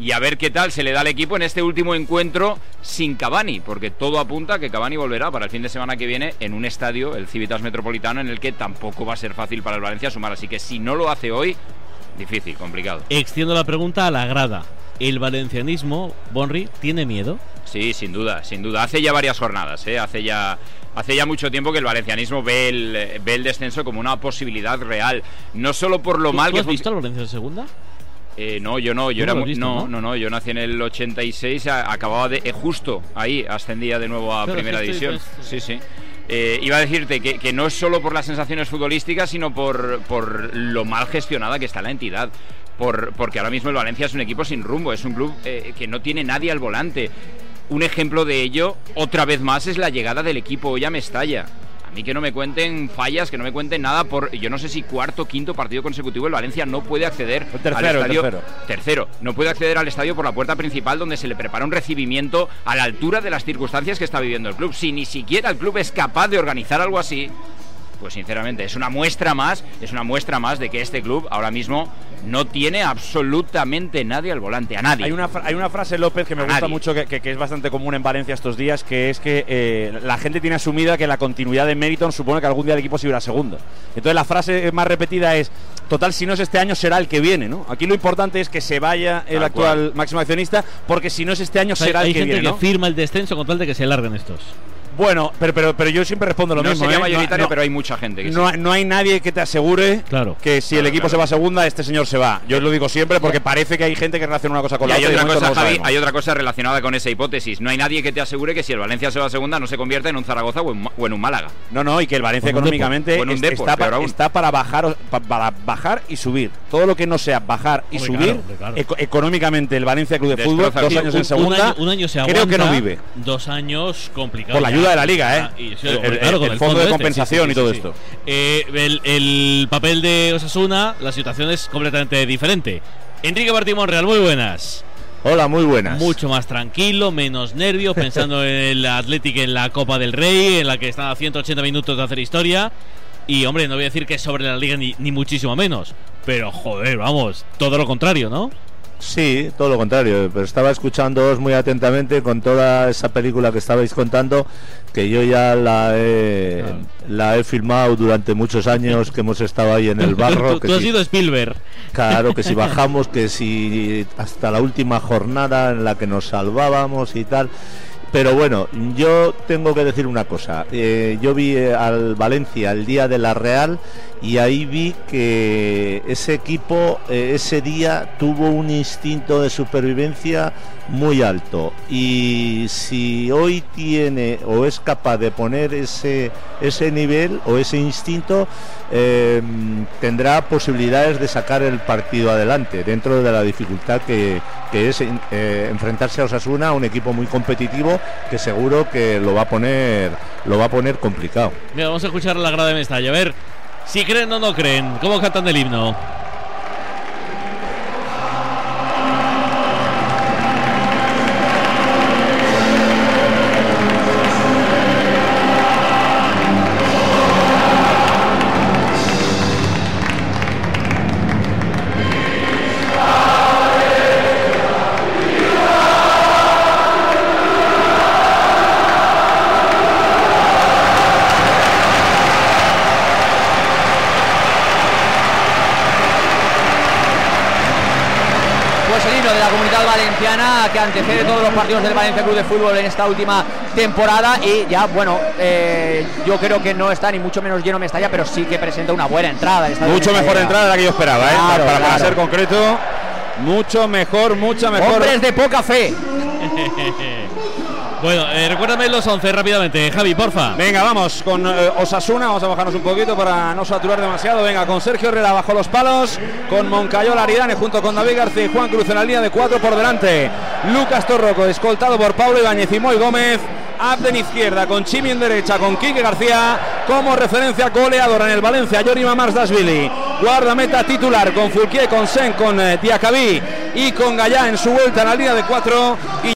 Y a ver qué tal se le da al equipo en este último encuentro sin Cavani, porque todo apunta a que Cavani volverá para el fin de semana que viene en un estadio, el Civitas Metropolitano, en el que tampoco va a ser fácil para el Valencia sumar. Así que si no lo hace hoy, difícil, complicado. Extiendo la pregunta a la grada. ¿El valencianismo, Bonri, tiene miedo? Sí, sin duda, sin duda. Hace ya varias jornadas, ¿eh? hace ya hace ya mucho tiempo que el valencianismo ve el, ve el descenso como una posibilidad real. No solo por lo ¿Tú- mal tú que has visto al Valencia en segunda? Eh, no, yo no, yo era visto, no, ¿no? no, yo nací en el 86, a- acababa de eh, justo ahí ascendía de nuevo a Claro, primera división. Sí, sí. Eh, iba a decirte que, que no es solo por las sensaciones futbolísticas, sino por, por lo mal gestionada que está la entidad. Por, porque ahora mismo el Valencia es un equipo sin rumbo, es un club eh, que no tiene nadie al volante. Un ejemplo de ello, otra vez más, es la llegada del equipo hoy a Mestalla. A mí que no me cuenten fallas, que no me cuenten nada por, yo no sé si cuarto, quinto partido consecutivo el Valencia no puede acceder al tercero, estadio. tercero. Tercero, no puede acceder al estadio por la puerta principal donde se le prepara un recibimiento a la altura de las circunstancias que está viviendo el club. Si ni siquiera el club es capaz de organizar algo así, pues sinceramente es una muestra más, es una muestra más de que este club ahora mismo no tiene absolutamente nadie al volante, a nadie. Hay una, fra- hay una frase, López, que me A gusta nadie. mucho, que, que- que es bastante común en Valencia estos días, que es que eh, la gente tiene asumida que la continuidad de Meriton supone que algún día el equipo se irá a segundo. Entonces la frase más repetida es, total, si no es este año, será el que viene, ¿no? Aquí lo importante es que se vaya el actual cual. máximo accionista, porque si no es este año, O sea, será el que gente viene, que ¿no? firma el descenso con tal de que se larguen estos. Bueno, pero, pero, pero yo siempre respondo lo no mismo. sería ¿eh? mayoritario, No- pero hay mucha gente que no, sí. no hay nadie que te asegure Claro. que si el equipo claro. se va a segunda, este señor se va. Yo lo digo siempre porque parece que hay gente que relaciona una cosa con Y la hay otra. cosa, Javi, hay otra cosa relacionada con esa hipótesis. No hay nadie que te asegure que si el Valencia se va a segunda no se convierta en un Zaragoza o en, o en un Málaga. No, no, y que el Valencia económicamente es- Depor, está, pa- para bajar para bajar y subir. Todo lo que no sea bajar y Hombre, subir, claro, hombre, económicamente el Valencia Club de Fútbol, dos años en segunda, un año, un año se creo que no vive. Dos años complicados. Por la ya. Ayuda de la liga, ¿eh? Ah, y sí, El- el- claro, con el fondo de este, compensación y todo esto. Eh, el, el papel de Osasuna, la situación es completamente diferente. Enrique Martín Monreal, muy buenas. Hola, muy buenas. Mucho más tranquilo, menos nervios, pensando [LAUGHS] en el Athletic en la Copa del Rey, en la que están a 180 minutos de hacer historia. Y hombre, no voy a decir que es sobre la liga ni, ni muchísimo menos. Pero joder, vamos, todo lo contrario, ¿no? Sí, todo lo contrario, pero estaba escuchándoos muy atentamente con toda esa película que estabais contando, que yo ya la he, la he filmado durante muchos años, que hemos estado ahí en el [LAUGHS] barro. tú que tú has si- sido Spielberg. Claro, que si [LAUGHS] bajamos, que si hasta la última jornada en la que nos salvábamos y tal. Pero bueno, yo tengo que decir una cosa. Eh, yo vi eh, al Valencia el día de la Real y ahí vi que ese equipo eh, ese día tuvo un instinto de supervivencia muy alto y si hoy tiene o es capaz de poner ese, ese nivel o ese instinto eh, tendrá posibilidades de sacar el partido adelante dentro de la dificultad que, que es eh, enfrentarse a Osasuna, un equipo muy competitivo que seguro que lo va a poner lo va a poner complicado. Mira, vamos a escuchar la grada de Mestalla, a ver si creen o no creen, cómo cantan el himno. Partidos del Valencia Club de Fútbol en esta última temporada y ya, bueno, eh, yo creo que no está ni mucho menos lleno Mestalla, pero sí que presenta una buena entrada. Mucho mejor Mestalla. entrada de la que yo esperaba, ¿eh? Para, para claro. ser concreto, mucho mejor, mucha mejor. Hombres de poca fe. [LAUGHS] Bueno, eh, recuérdame los 11 rápidamente, Javi, porfa. Venga, vamos con eh, Osasuna, vamos a bajarnos un poquito para no saturar demasiado. Venga, con Sergio Herrera bajo los palos, con Moncayola Aridane junto con David García y Juan Cruz en la línea de cuatro por delante. Lucas Torroco, escoltado por Pablo Ibáñez y Moy Gómez. Abden izquierda, con Chimi en derecha, con Quique García como referencia goleadora en el Valencia, Yorima Marsdasvili. Guardameta titular con Fulquier, con Sen, con eh, Diacabí y con Gallá en su vuelta en la línea de cuatro.